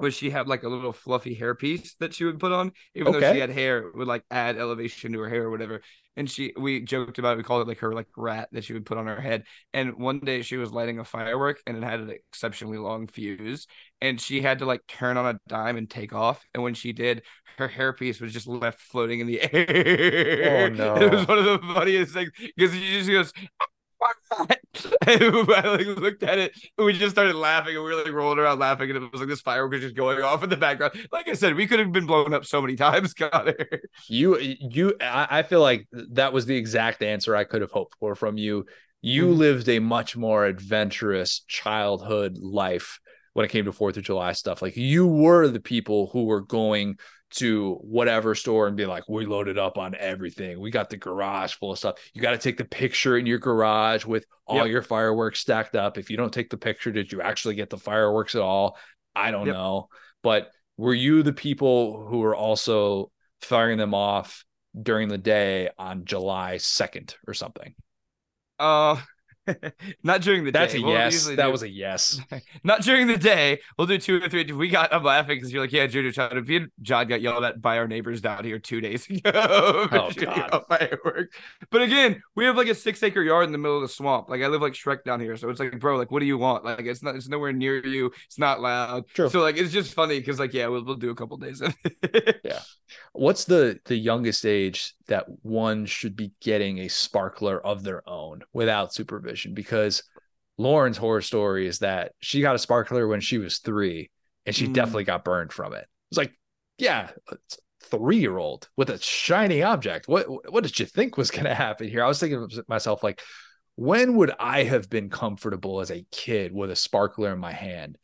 was she had like a little fluffy hair piece that she would put on, even okay. though she had hair, it would like add elevation to her hair or whatever. And she, we joked about, it, we called it like her like rat that she would put on her head. And one day she was lighting a firework and it had an exceptionally long fuse, and she had to like turn on a dime and take off. And when she did, her hair piece was just left floating in the air. Oh no! It was one of the funniest things because she just goes, I like looked at it and we just started laughing and we were like rolling around laughing and it was like this firework was just going off in the background. Like I said, we could have been blown up so many times, Connor. You you I feel like that was the exact answer I could have hoped for from you. You mm-hmm. lived a much more adventurous childhood life when it came to Fourth of July stuff. Like you were the people who were going to whatever store and be like, we loaded up on everything. We got the garage full of stuff. You got to take the picture in your garage with all yep. your fireworks stacked up. If you don't take the picture, did you actually get the fireworks at all? I don't yep. know. But were you the people who were also firing them off during the day on July 2nd or something? Uh not during the That's day. a we'll yes. That do, was a yes. not during the day. We'll do two or three. We got. I'm laughing because you're like, yeah, Junior John. John got yelled at by our neighbors down here two days ago. oh god, fireworks. But again, we have like a six acre yard in the middle of the swamp. Like I live like Shrek down here, so it's like, bro, like, what do you want? Like it's not. It's nowhere near you. It's not loud. True. So like, it's just funny because like, yeah, we'll we'll do a couple days. yeah. What's the the youngest age that one should be getting a sparkler of their own without supervision? Because Lauren's horror story is that she got a sparkler when she was three, and she mm. definitely got burned from it. It's like, yeah, three year old with a shiny object. What what did you think was going to happen here? I was thinking to myself like, when would I have been comfortable as a kid with a sparkler in my hand?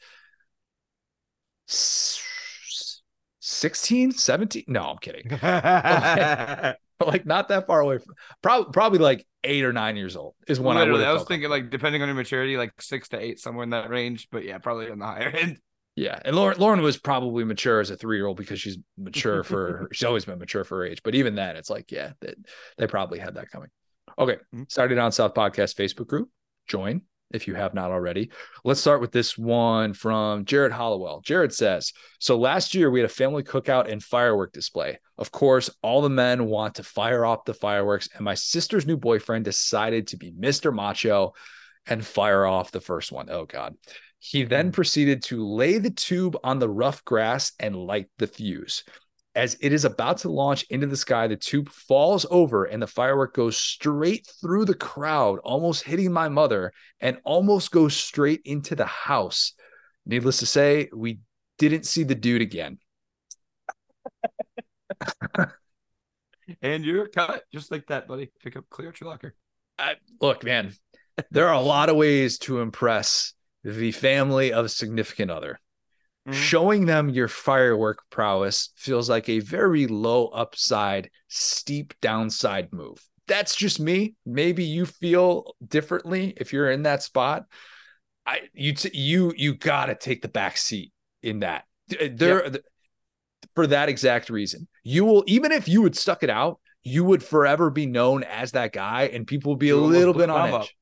16, 17? No, I'm kidding. but like not that far away from probably probably like eight or nine years old is when Literally, I, I was thinking like depending on your maturity, like six to eight, somewhere in that range. But yeah, probably on the higher end. Yeah, and Lauren Lauren was probably mature as a three year old because she's mature for she's always been mature for her age. But even then, it's like yeah, they, they probably had that coming. Okay, mm-hmm. started on South Podcast Facebook group. Join if you have not already. Let's start with this one from Jared Hollowell. Jared says, So last year we had a family cookout and firework display. Of course, all the men want to fire off the fireworks, and my sister's new boyfriend decided to be Mr. Macho and fire off the first one. Oh, God. He then mm-hmm. proceeded to lay the tube on the rough grass and light the fuse. As it is about to launch into the sky, the tube falls over and the firework goes straight through the crowd, almost hitting my mother and almost goes straight into the house. Needless to say, we didn't see the dude again. and you're cut just like that, buddy. Pick up clear out your locker. I, look, man, there are a lot of ways to impress the family of a significant other. Mm-hmm. Showing them your firework prowess feels like a very low upside, steep downside move. That's just me. Maybe you feel differently if you're in that spot. I you t- you you got to take the back seat in that. There yep. for that exact reason. You will even if you would stuck it out, you would forever be known as that guy and people will be you a little bit on edge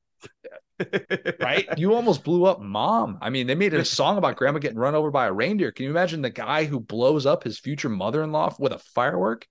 right? You almost blew up mom. I mean, they made a song about grandma getting run over by a reindeer. Can you imagine the guy who blows up his future mother in law with a firework?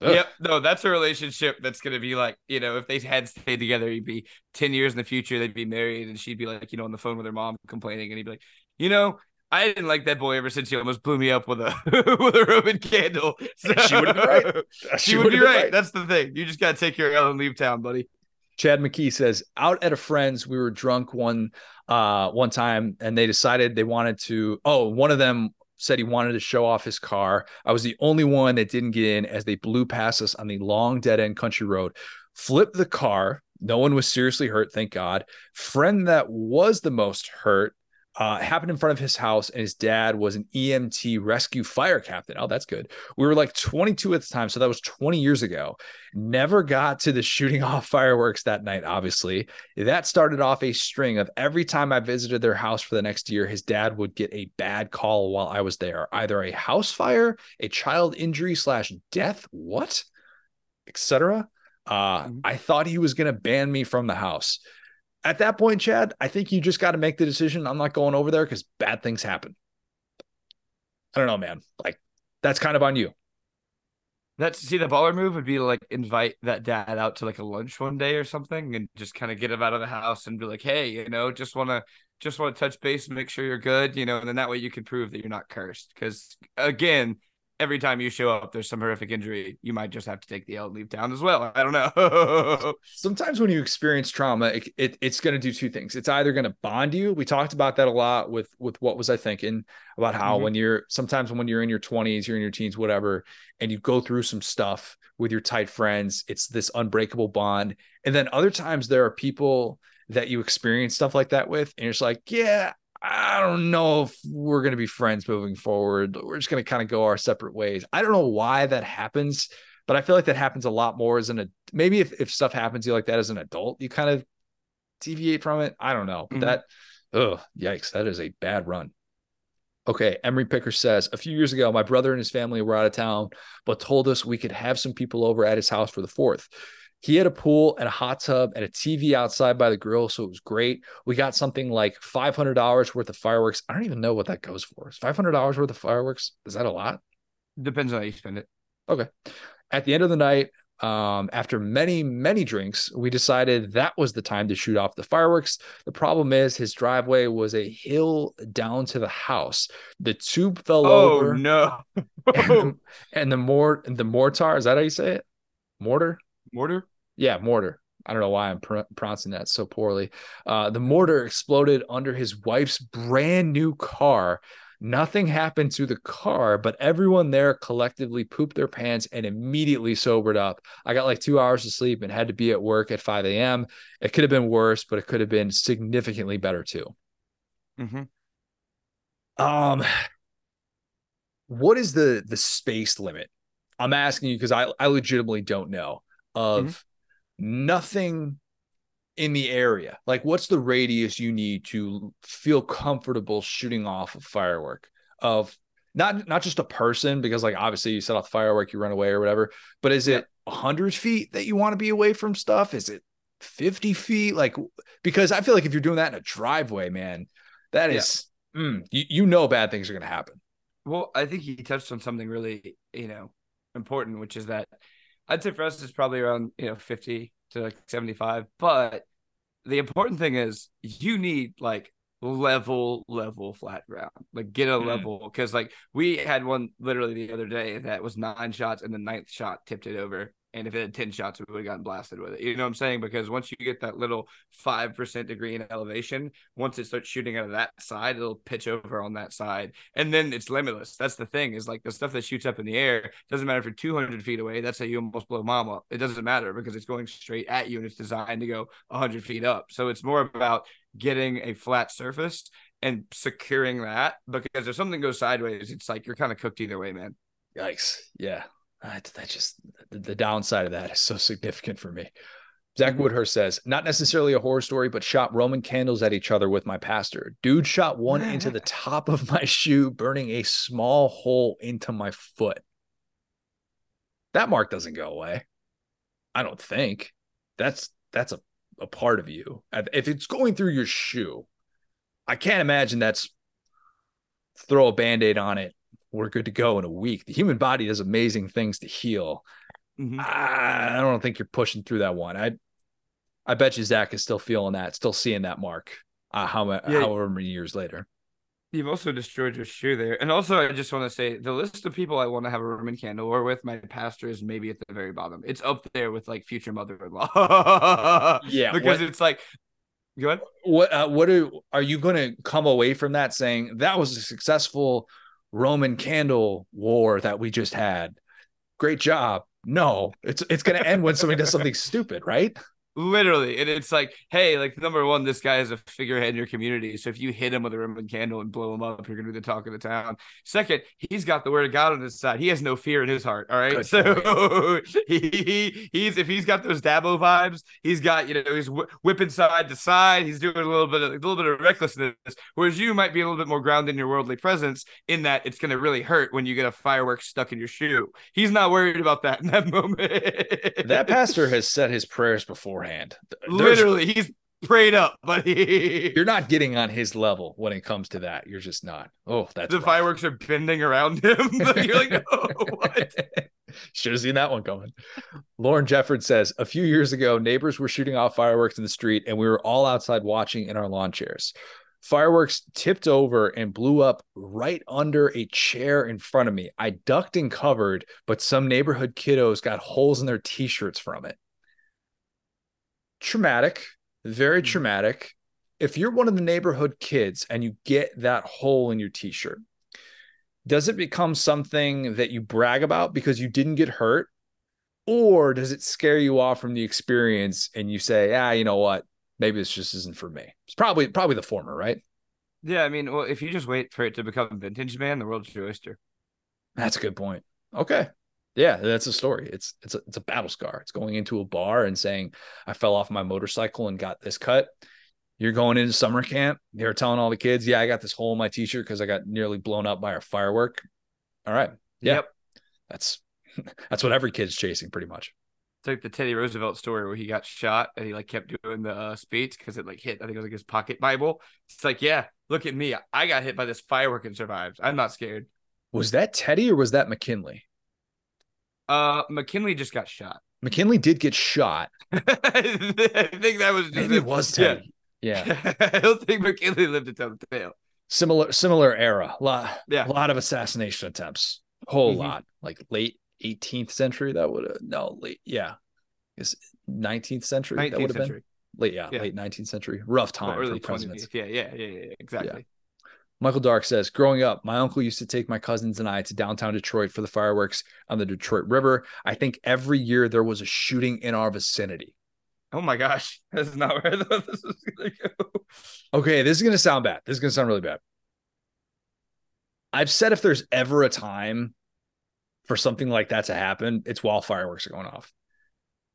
Ugh. Yep. No, that's a relationship that's going to be like, you know, if they had stayed together, he'd be 10 years in the future, they'd be married, and she'd be like, you know, on the phone with her mom complaining, and he'd be like, you know, I didn't like that boy ever since he almost blew me up with a with a Roman candle. So, she would be right. She, she would be right. right. That's the thing. You just got to take your L and leave town, buddy. Chad McKee says, out at a friend's, we were drunk one uh one time and they decided they wanted to oh, one of them said he wanted to show off his car. I was the only one that didn't get in as they blew past us on the long dead end country road. Flipped the car. No one was seriously hurt, thank God. Friend that was the most hurt uh, happened in front of his house, and his dad was an EMT rescue fire captain. Oh, that's good. We were like 22 at the time, so that was 20 years ago. Never got to the shooting off fireworks that night, obviously. That started off a string of every time I visited their house for the next year, his dad would get a bad call while I was there, either a house fire, a child injury slash death, what, etc. Uh, mm-hmm. I thought he was going to ban me from the house at that point, Chad, I think you just got to make the decision. I'm not going over there because bad things happen. I don't know, man. Like that's kind of on you. That's see the baller move would be like invite that dad out to like a lunch one day or something and just kind of get him out of the house and be like, hey, you know, just want to just want to touch base and make sure you're good, you know, and then that way you can prove that you're not cursed. Because again, every time you show up, there's some horrific injury. You might just have to take the L and leave town as well. I don't know. Sometimes when you experience trauma, it, it it's going to do two things. It's either going to bond you. We talked about that a lot with with what was I thinking about how mm-hmm. when you're sometimes when you're in your 20s, you're in your teens, whatever, and you go through some stuff with your tight friends, it's this unbreakable bond. And then other times there are people that you experience stuff like that with, and you're just like, yeah, I don't know if we're going to be friends moving forward. We're just going to kind of go our separate ways. I don't know why that happens, but I feel like that happens a lot more as an maybe if, if stuff happens to you like that as an adult, you kind of deviate from it. I don't know. Mm-hmm. That oh yikes, that is a bad run. Okay, Emery Picker says a few years ago, my brother and his family were out of town, but told us we could have some people over at his house for the fourth. He had a pool and a hot tub and a TV outside by the grill, so it was great. We got something like five hundred dollars worth of fireworks. I don't even know what that goes for. Is five hundred dollars worth of fireworks? Is that a lot? Depends on how you spend it. Okay. At the end of the night, um, after many, many drinks, we decided that was the time to shoot off the fireworks. The problem is his driveway was a hill down to the house. The tube fell oh, over. no. and, the, and the mort the mortar, is that how you say it? Mortar? Mortar? Yeah, mortar. I don't know why I'm pr- pronouncing that so poorly. Uh, the mortar exploded under his wife's brand new car. Nothing happened to the car, but everyone there collectively pooped their pants and immediately sobered up. I got like two hours of sleep and had to be at work at 5 a.m. It could have been worse, but it could have been significantly better too. Mm-hmm. Um, what is the the space limit? I'm asking you because I I legitimately don't know of. Mm-hmm nothing in the area. Like, what's the radius you need to feel comfortable shooting off a firework of not not just a person because like obviously you set off the firework, you run away or whatever, but is it a hundred feet that you want to be away from stuff? Is it 50 feet? Like, because I feel like if you're doing that in a driveway, man, that is, mm, you, you know, bad things are going to happen. Well, I think he touched on something really, you know, important, which is that I'd say for us it's probably around, you know, 50 to like 75. But the important thing is you need like level, level flat ground. Like get a Mm. level because like we had one literally the other day that was nine shots and the ninth shot tipped it over. And if it had 10 shots, we would have gotten blasted with it. You know what I'm saying? Because once you get that little 5% degree in elevation, once it starts shooting out of that side, it'll pitch over on that side. And then it's limitless. That's the thing is like the stuff that shoots up in the air doesn't matter if you're 200 feet away. That's how you almost blow mom up. It doesn't matter because it's going straight at you and it's designed to go 100 feet up. So it's more about getting a flat surface and securing that because if something goes sideways, it's like you're kind of cooked either way, man. Yikes. Yeah. That, that just, the, downside of that is so significant for me. Zach Mhm. Woodhurst says, not necessarily a horror story, but shot Roman candles at each other with my pastor. Dude shot one into the top of my shoe, burning a small hole into my foot. That mark doesn't go away. I don't think. That's that's a, a part of you. If it's going through your shoe, I can't imagine that's throw a band-aid on it. We're good to go in a week. The human body does amazing things to heal. Mhm. I don't think you're pushing through that one. I I bet you Zach is still feeling that, still seeing that mark. Uh, how Yeah. however many years later. You've also destroyed your shoe there. And also, I just want to say the list of people I want to have a Roman candle or with my pastor is maybe at the very bottom. It's up there with like future mother in law. Yeah, Because what- it's like, go ahead. What uh, what are are you going to come away from that saying that was a successful Roman candle war that we just had? Great job. No, it's it's going to end when somebody does something stupid, right? Literally. And it's like, hey, like number one, this guy is a figurehead in your community. So if you hit him with a Roman candle and blow him up, you're gonna be the talk of the town. Second, he's got the word of God on his side. He has no fear in his heart. All right. Good so he, he's if he's got those Dabo vibes, he's got, you know, he's wh- whipping side to side, he's doing a little bit of a little bit of recklessness. Whereas you might be a little bit more grounded in your worldly presence, in that it's gonna really hurt when you get a firework stuck in your shoe. He's not worried about that in that moment. That pastor has said his prayers beforehand. There's- Literally, he's prayed up, buddy. you're not getting on his level when it comes to that. You're just not. Oh, that's the rough. fireworks are bending around him. You're like, oh, what? Should have seen that one coming. Lauren Jefford says a few years ago, neighbors were shooting off fireworks in the street, and we were all outside watching in our lawn chairs. Fireworks tipped over and blew up right under a chair in front of me. I ducked and covered, but some neighborhood kiddos got holes in their t shirts from it. Traumatic, very Mhm. traumatic. If you're one of the neighborhood kids and you get that hole in your t shirt, does it become something that you brag about because you didn't get hurt? Or does it scare you off from the experience and you say, ah, you know what? Maybe this just isn't for me. It's probably probably the former, right? Yeah, I mean, well, if you just wait for it to become vintage, man, the world's your oyster. That's a good point. Okay. Yeah, that's a story. It's it's a it's a battle scar. It's going into a bar and saying, I fell off my motorcycle and got this cut. You're going into summer camp. You're telling all the kids, yeah, I got this hole in my t-shirt because I got nearly blown up by a firework. All right. Yeah. Yep. That's that's what every kid's chasing, pretty much. It's like the Teddy Roosevelt story where he got shot and he like kept doing the uh, speech because it like hit. I think it was like his pocket Bible. It's like, yeah, look at me. I got hit by this firework and survived. I'm not scared. Was that Teddy or was that McKinley? Uh, McKinley just got shot. McKinley did get shot. I think that was just Maybe it was Yeah. Teddy. Yeah. I don't think McKinley lived to tell the tale. Similar similar era. lot, Yeah. a lot of assassination attempts. Whole Mhm. lot. Like late 18th century. That would have no late. Yeah. Is 19th century. that would have been late. Yeah, Yeah. late 19th century. Rough time for presidents. Yeah, yeah, yeah, yeah, exactly. Michael Dark says, growing up, my uncle used to take my cousins and I to downtown Detroit for the fireworks on the Detroit River. I think every year there was a shooting in our vicinity. Oh my gosh, that's not where I thought this was gonna go. Okay, this is going to sound bad. This is going to sound really bad. I've said if there's ever a time for something like that to happen, it's while fireworks are going off.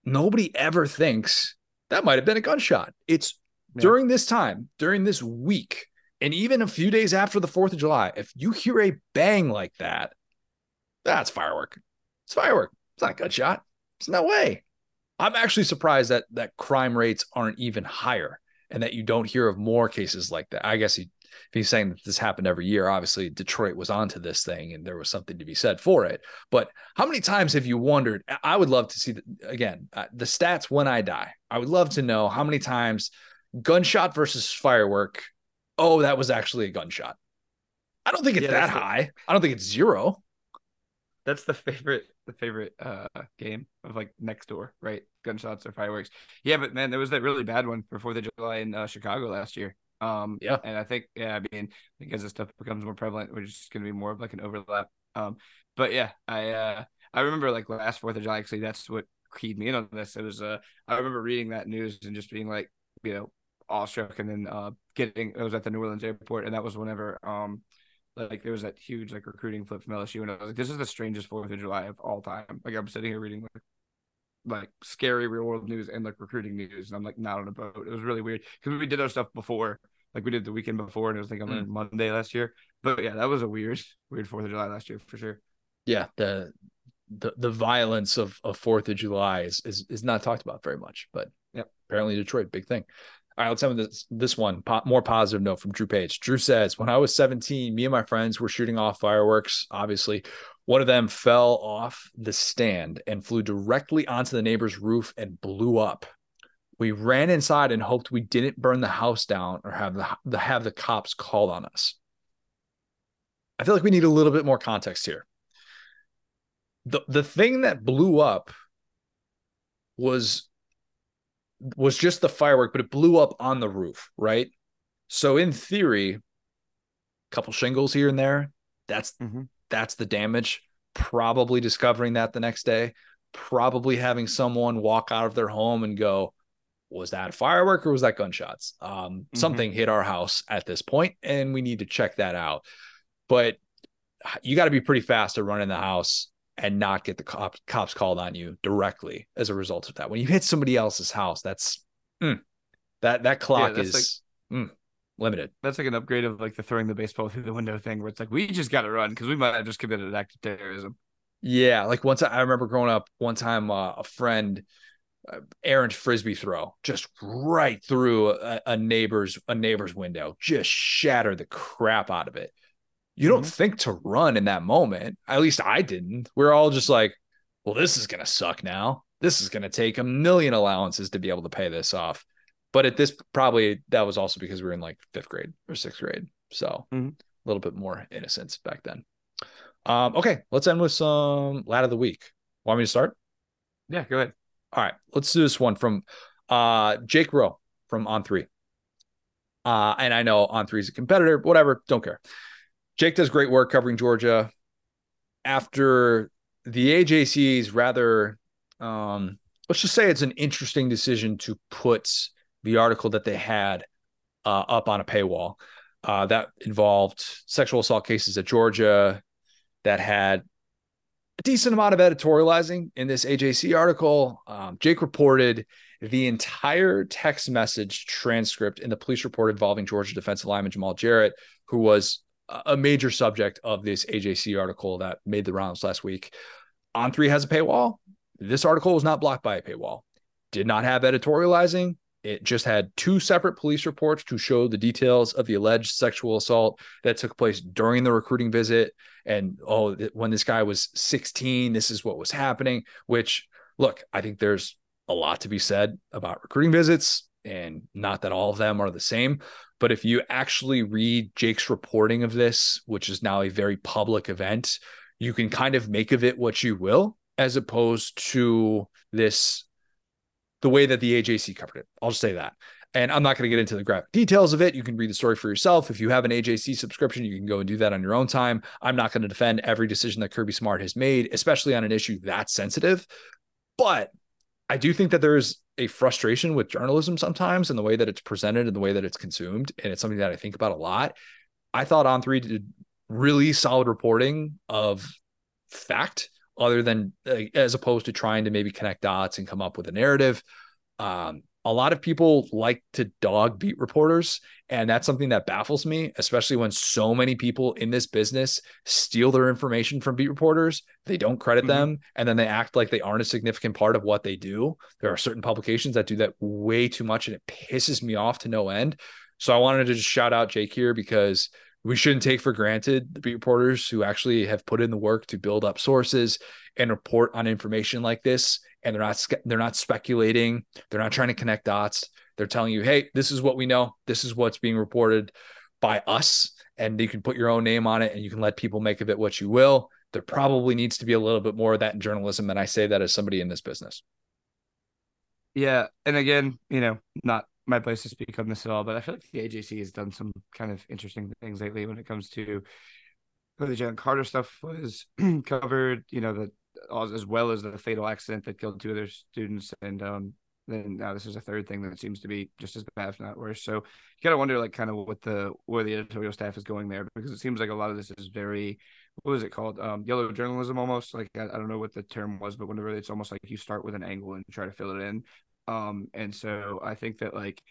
Nobody ever thinks that might have been a gunshot. It's Yeah. during this time, during this week, and even a few days after the 4th of July, if you hear a bang like that, that's firework. It's firework. It's not a gunshot. There's no way. I'm actually surprised that that crime rates aren't even higher and that you don't hear of more cases like that. I guess he, if he's saying that this happened every year, obviously Detroit was onto this thing and there was something to be said for it. But how many times have you wondered? I would love to see the, again uh, the stats when I die. I would love to know how many times gunshot versus firework. Oh, that was actually a gunshot. I don't think it's Yeah, that that's the- high. I don't think it's zero. That's the favorite the favorite uh game of like next door, right? Gunshots or fireworks. Yeah, but man, there was that really bad one for Fourth of July in uh, Chicago last year. Um Yeah. and I think yeah, I mean, as this stuff becomes more prevalent, we're just gonna be more of like an overlap. Um but yeah, I uh I remember like last Fourth of July actually that's what keyed me in on this. It was uh I remember reading that news and just being like, you know, awestruck and then uh getting it was at the New Orleans airport and that was whenever um like there was that huge like recruiting flip from LSU, and I was like, "This is the strangest Fourth of July of all time." Like I'm sitting here reading like like scary real world news and like recruiting news, and I'm like not on a boat. It was really weird because we did our stuff before, like we did the weekend before, and it was like on a Monday last year. But yeah, that was a weird, weird Fourth of July last year for sure. Yeah, the the the violence of of Fourth of July is is is not talked about very much, but Yep. apparently Detroit, big thing. All right, let's have this this one po- more positive note from Drew Page. Drew says, "When I was 17, me and my friends were shooting off fireworks. Obviously, one of them fell off the stand and flew directly onto the neighbor's roof and blew up. We ran inside and hoped we didn't burn the house down or have the, have the cops called on us. I feel like we need a little bit more context here. The the thing that blew up was was just the firework, but it blew up on the roof, right? So in theory, a couple shingles here and there, that's Mhm. that's the damage. Probably discovering that the next day, probably having someone walk out of their home and go, was that a firework or was that gunshots? Um, Something hit our house at this point, and we need to check that out. But you got to be pretty fast to run in the house and not get the cop, cops called on you directly as a result of that. When you hit somebody else's house, that's mm, that that clock that's is mm, limited. That's like an upgrade of like the throwing the baseball through the window thing, where it's like we just got to run because we might have just committed an act of terrorism. Yeah, like once I remember growing up, one time uh, a friend uh, errant frisbee throw just right through a, a neighbor's a neighbor's window, just shattered the crap out of it. You don't think to run in that moment. At least I didn't. We're all just like, well, this is gonna suck now. This is gonna take a million allowances to be able to pay this off. But at this probably that was also because we were in like fifth grade or sixth grade. So Mhm. a little bit more innocence back then. Um, okay, let's end with some lad of the week. Want me to start? Yeah, go ahead. All right, let's do this one from uh Jake Rowe from On Three. Uh, and I know On Three is a competitor, whatever, don't care. Jake does great work covering Georgia. After the AJC's rather, um, let's just say it's an interesting decision to put the article that they had uh, up on a paywall uh, that involved sexual assault cases at Georgia that had a decent amount of editorializing in this AJC article. Um, Jake reported the entire text message transcript in the police report involving Georgia defensive lineman Jamaal Jarrett, who was a major subject of this AJC article that made the rounds last week. On three has a paywall. This article was not blocked by a paywall. Did not have editorializing. It just had two separate police reports to show the details of the alleged sexual assault that took place during the recruiting visit. And oh, when this guy was 16, this is what was happening. Which, look, I think there's a lot to be said about recruiting visits, and not that all of them are the same. But if you actually read Jake's reporting of this, which is now a very public event, you can kind of make of it what you will, as opposed to this the way that the AJC covered it. I'll just say that. And I'm not going to get into the graphic details of it. You can read the story for yourself. If you have an AJC subscription, you can go and do that on your own time. I'm not going to defend every decision that Kirby Smart has made, especially on an issue that sensitive. But I do think that there's a frustration with journalism sometimes in the way that it's presented and the way that it's consumed. And it's something that I think about a lot. I thought On Three did really solid reporting of fact other than uh, as opposed to trying to maybe connect dots and come up with a narrative. Um, a lot of people like to dog beat reporters. And that's something that baffles me, especially when so many people in this business steal their information from beat reporters. They don't credit mm-hmm. them and then they act like they aren't a significant part of what they do. There are certain publications that do that way too much and it pisses me off to no end. So I wanted to just shout out Jake here because we shouldn't take for granted the beat reporters who actually have put in the work to build up sources and report on information like this and they're not they're not speculating they're not trying to connect dots. They're telling you hey this is what we know. This is what's being reported by us and you can put your own name on it and you can let people make of it what you will. There probably needs to be a little bit more of that in journalism and i say that as somebody in this business. Yeah and again you know not my place to speak on this at all, but I feel like the AJC has done some kind of interesting things lately when it comes to the Jalen Carter stuff was covered, you know, the as well as the fatal accident that killed two other students, and um, then now this is a third thing that seems to be just as bad, if not worse. So you gotta wonder, like, kind of what the where the editorial staff is going there, because it seems like a lot of this is very what was it called? Um, yellow journalism almost. Like I, I, don't know what the term was, but whenever it's almost like you start with an angle and try to fill it in. Um, and so I think that like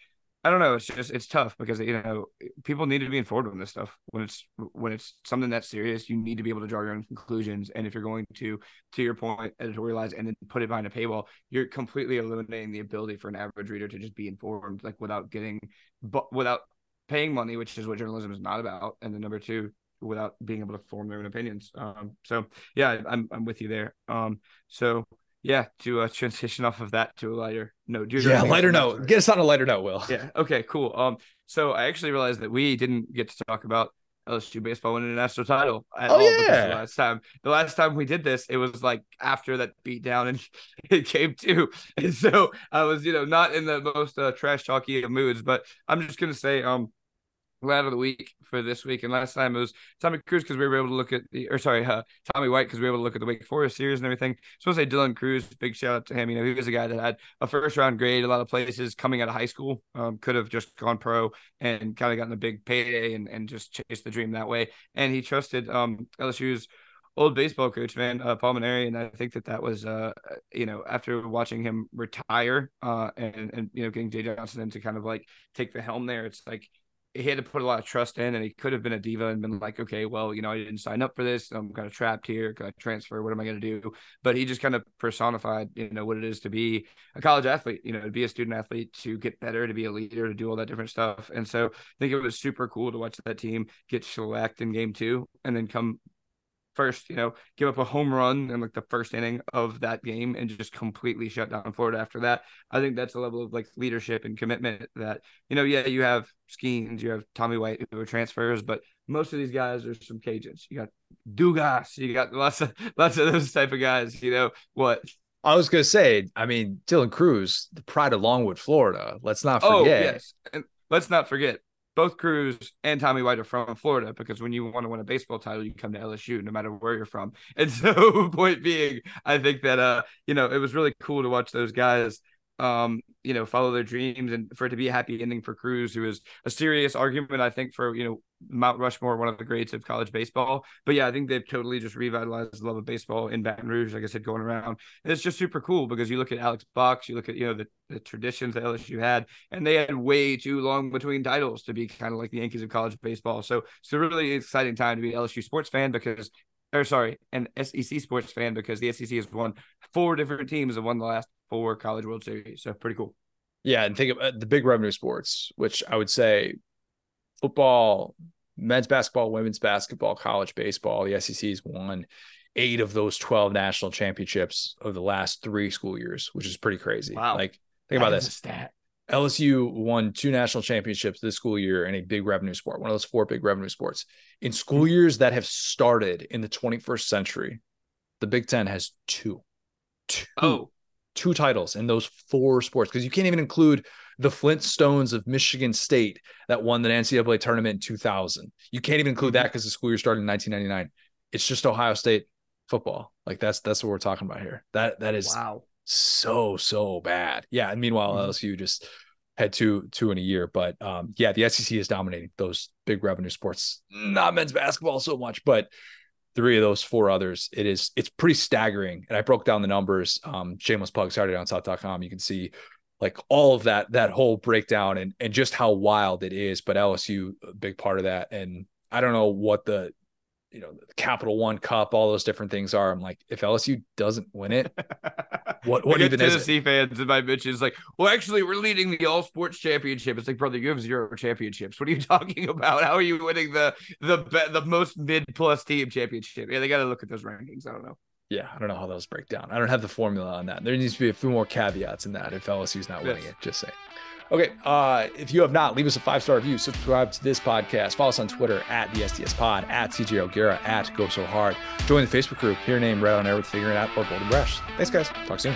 I don't know, it's just it's tough because you know people need to be informed on this stuff when it's when it's something that's serious. You need to be able to draw your own conclusions, and if you're going to, to your point, editorialize and then put it behind a paywall, you're completely eliminating the ability for an average reader to just be informed, like without getting, but without paying money, which is what journalism is not about. And then number two, without being able to form their own opinions. Um, so yeah, I'm I'm with you there. Um, so yeah, to uh, transition off of that to a lighter note. Yeah, lighter note. Get us on a lighter note, Will. Yeah. Okay. Cool. Um. So I actually realized that we didn't get to talk about LSU baseball winning a national title at oh, all. Yeah. The last time, the last time we did this, it was like after that beat down and it came to, and so I was, you know, not in the most uh, trash talky of moods. But I'm just gonna say, um, lad of the week for this week. And last time it was Tommy Cruz because we were able to look at the, or sorry, uh, Tommy White because we were able to look at the Wake Forest series and everything. So I say Dylan Crews, big shout out to him. You know, he was a guy that had a first round grade a lot of places coming out of high school. Um, could have just gone pro and kind of gotten a big payday and, and just chased the dream that way. And he trusted um, LSU's old baseball coach, man, uh, Paul Mainieri, and I think that that was, uh, you know, after watching him retire, uh, and and you know, getting Jay Johnson in to kind of like take the helm there, it's like he had to put a lot of trust in, and he could have been a diva and been like, okay, well, you know, I didn't sign up for this. I'm kind of trapped here. Can I transfer? What am I going to do? But he just kind of personified, you know, what it is to be a college athlete, you know, to be a student athlete, to get better, to be a leader, to do all that different stuff. And so I think it was super cool to watch that team get shellacked in game two and then come first, you know, give up a home run in like the first inning of that game and just completely shut down Florida after that. I think that's a level of like leadership and commitment that, you know, yeah, you have Skenes, you have Tommy White who are transfers, but most of these guys are some Cajuns. You got Dugas, you got lots of lots of those type of guys, you know, what I was gonna say, I mean, Dylan Crews, the pride of Longwood, Florida. Let's not oh, forget. Oh, yes. And let's not forget both Crews and Tommy White are from Florida because when you want to win a baseball title, you come to LSU no matter where you're from. And so, point being, I think that uh, you know, it was really cool to watch those guys um, you know, follow their dreams and for it to be a happy ending for Crews, who is a serious argument, I think, for, you know, Mount Rushmore, one of the greats of college baseball. But yeah, I think they've totally just revitalized the love of baseball in Baton Rouge, like I said, going around. And it's just super cool because you look at Alex Box, you look at, you know, the, the traditions that LSU had, and they had way too long between titles to be kind of like the Yankees of college baseball. So it's a really exciting time to be an LSU sports fan because or sorry, an SEC sports fan because the SEC has won four different teams have won the last four college World Series. So pretty cool. Yeah, and think about uh, the big revenue sports, which I would say football, men's basketball, women's basketball, college baseball. The SEC has won eight of those 12 national championships of the last three school years, which is pretty crazy. Wow. Like, think about this. Stat. LSU won two national championships this school year in a big revenue sport, one of those four big revenue sports. In school mm-hmm. years that have started in the 21st century, the Big Ten has two. Two. Oh two titles in those four sports because you can't even include the Flintstones of Michigan State that won the NCAA tournament in 2000. You can't even include that because mm-hmm. the school year started in 1999. It's just Ohio State football. Like that's that's what we're talking about here. That that is wow so so bad. Yeah, and meanwhile mm-hmm. LSU just had two two in a year, but um, yeah, the SEC is dominating those big revenue sports. Not men's basketball so much, but three of those four others, it is it's pretty staggering. And I broke down the numbers. Um, shameless plug, Saturday Down South.com. You can see like all of that that whole breakdown and and just how wild it is. But LSU a big part of that, and I don't know what the you know the Capital One Cup, all those different things are. I'm like, if LSU doesn't win it, what what even is Tennessee fans in my bitches like, well, actually, we're leading the All Sports Championship. It's like, brother, you have zero championships. What are you talking about? How are you winning the the the most mid plus team championship? Yeah, they got to look at those rankings. I don't know. Yeah, I don't know how those break down. I don't have the formula on that. There needs to be a few more caveats in that if LSU's not winning yes. it. Just say. Okay, uh, if you have not, leave us a five star review. Subscribe to this podcast. Follow us on Twitter at the SDS Pod, at CJ O'Gara, at Go So Hard. Join the Facebook group. Hear your name read on air with Figuring Out or Golden Brush. Thanks, guys. Talk soon.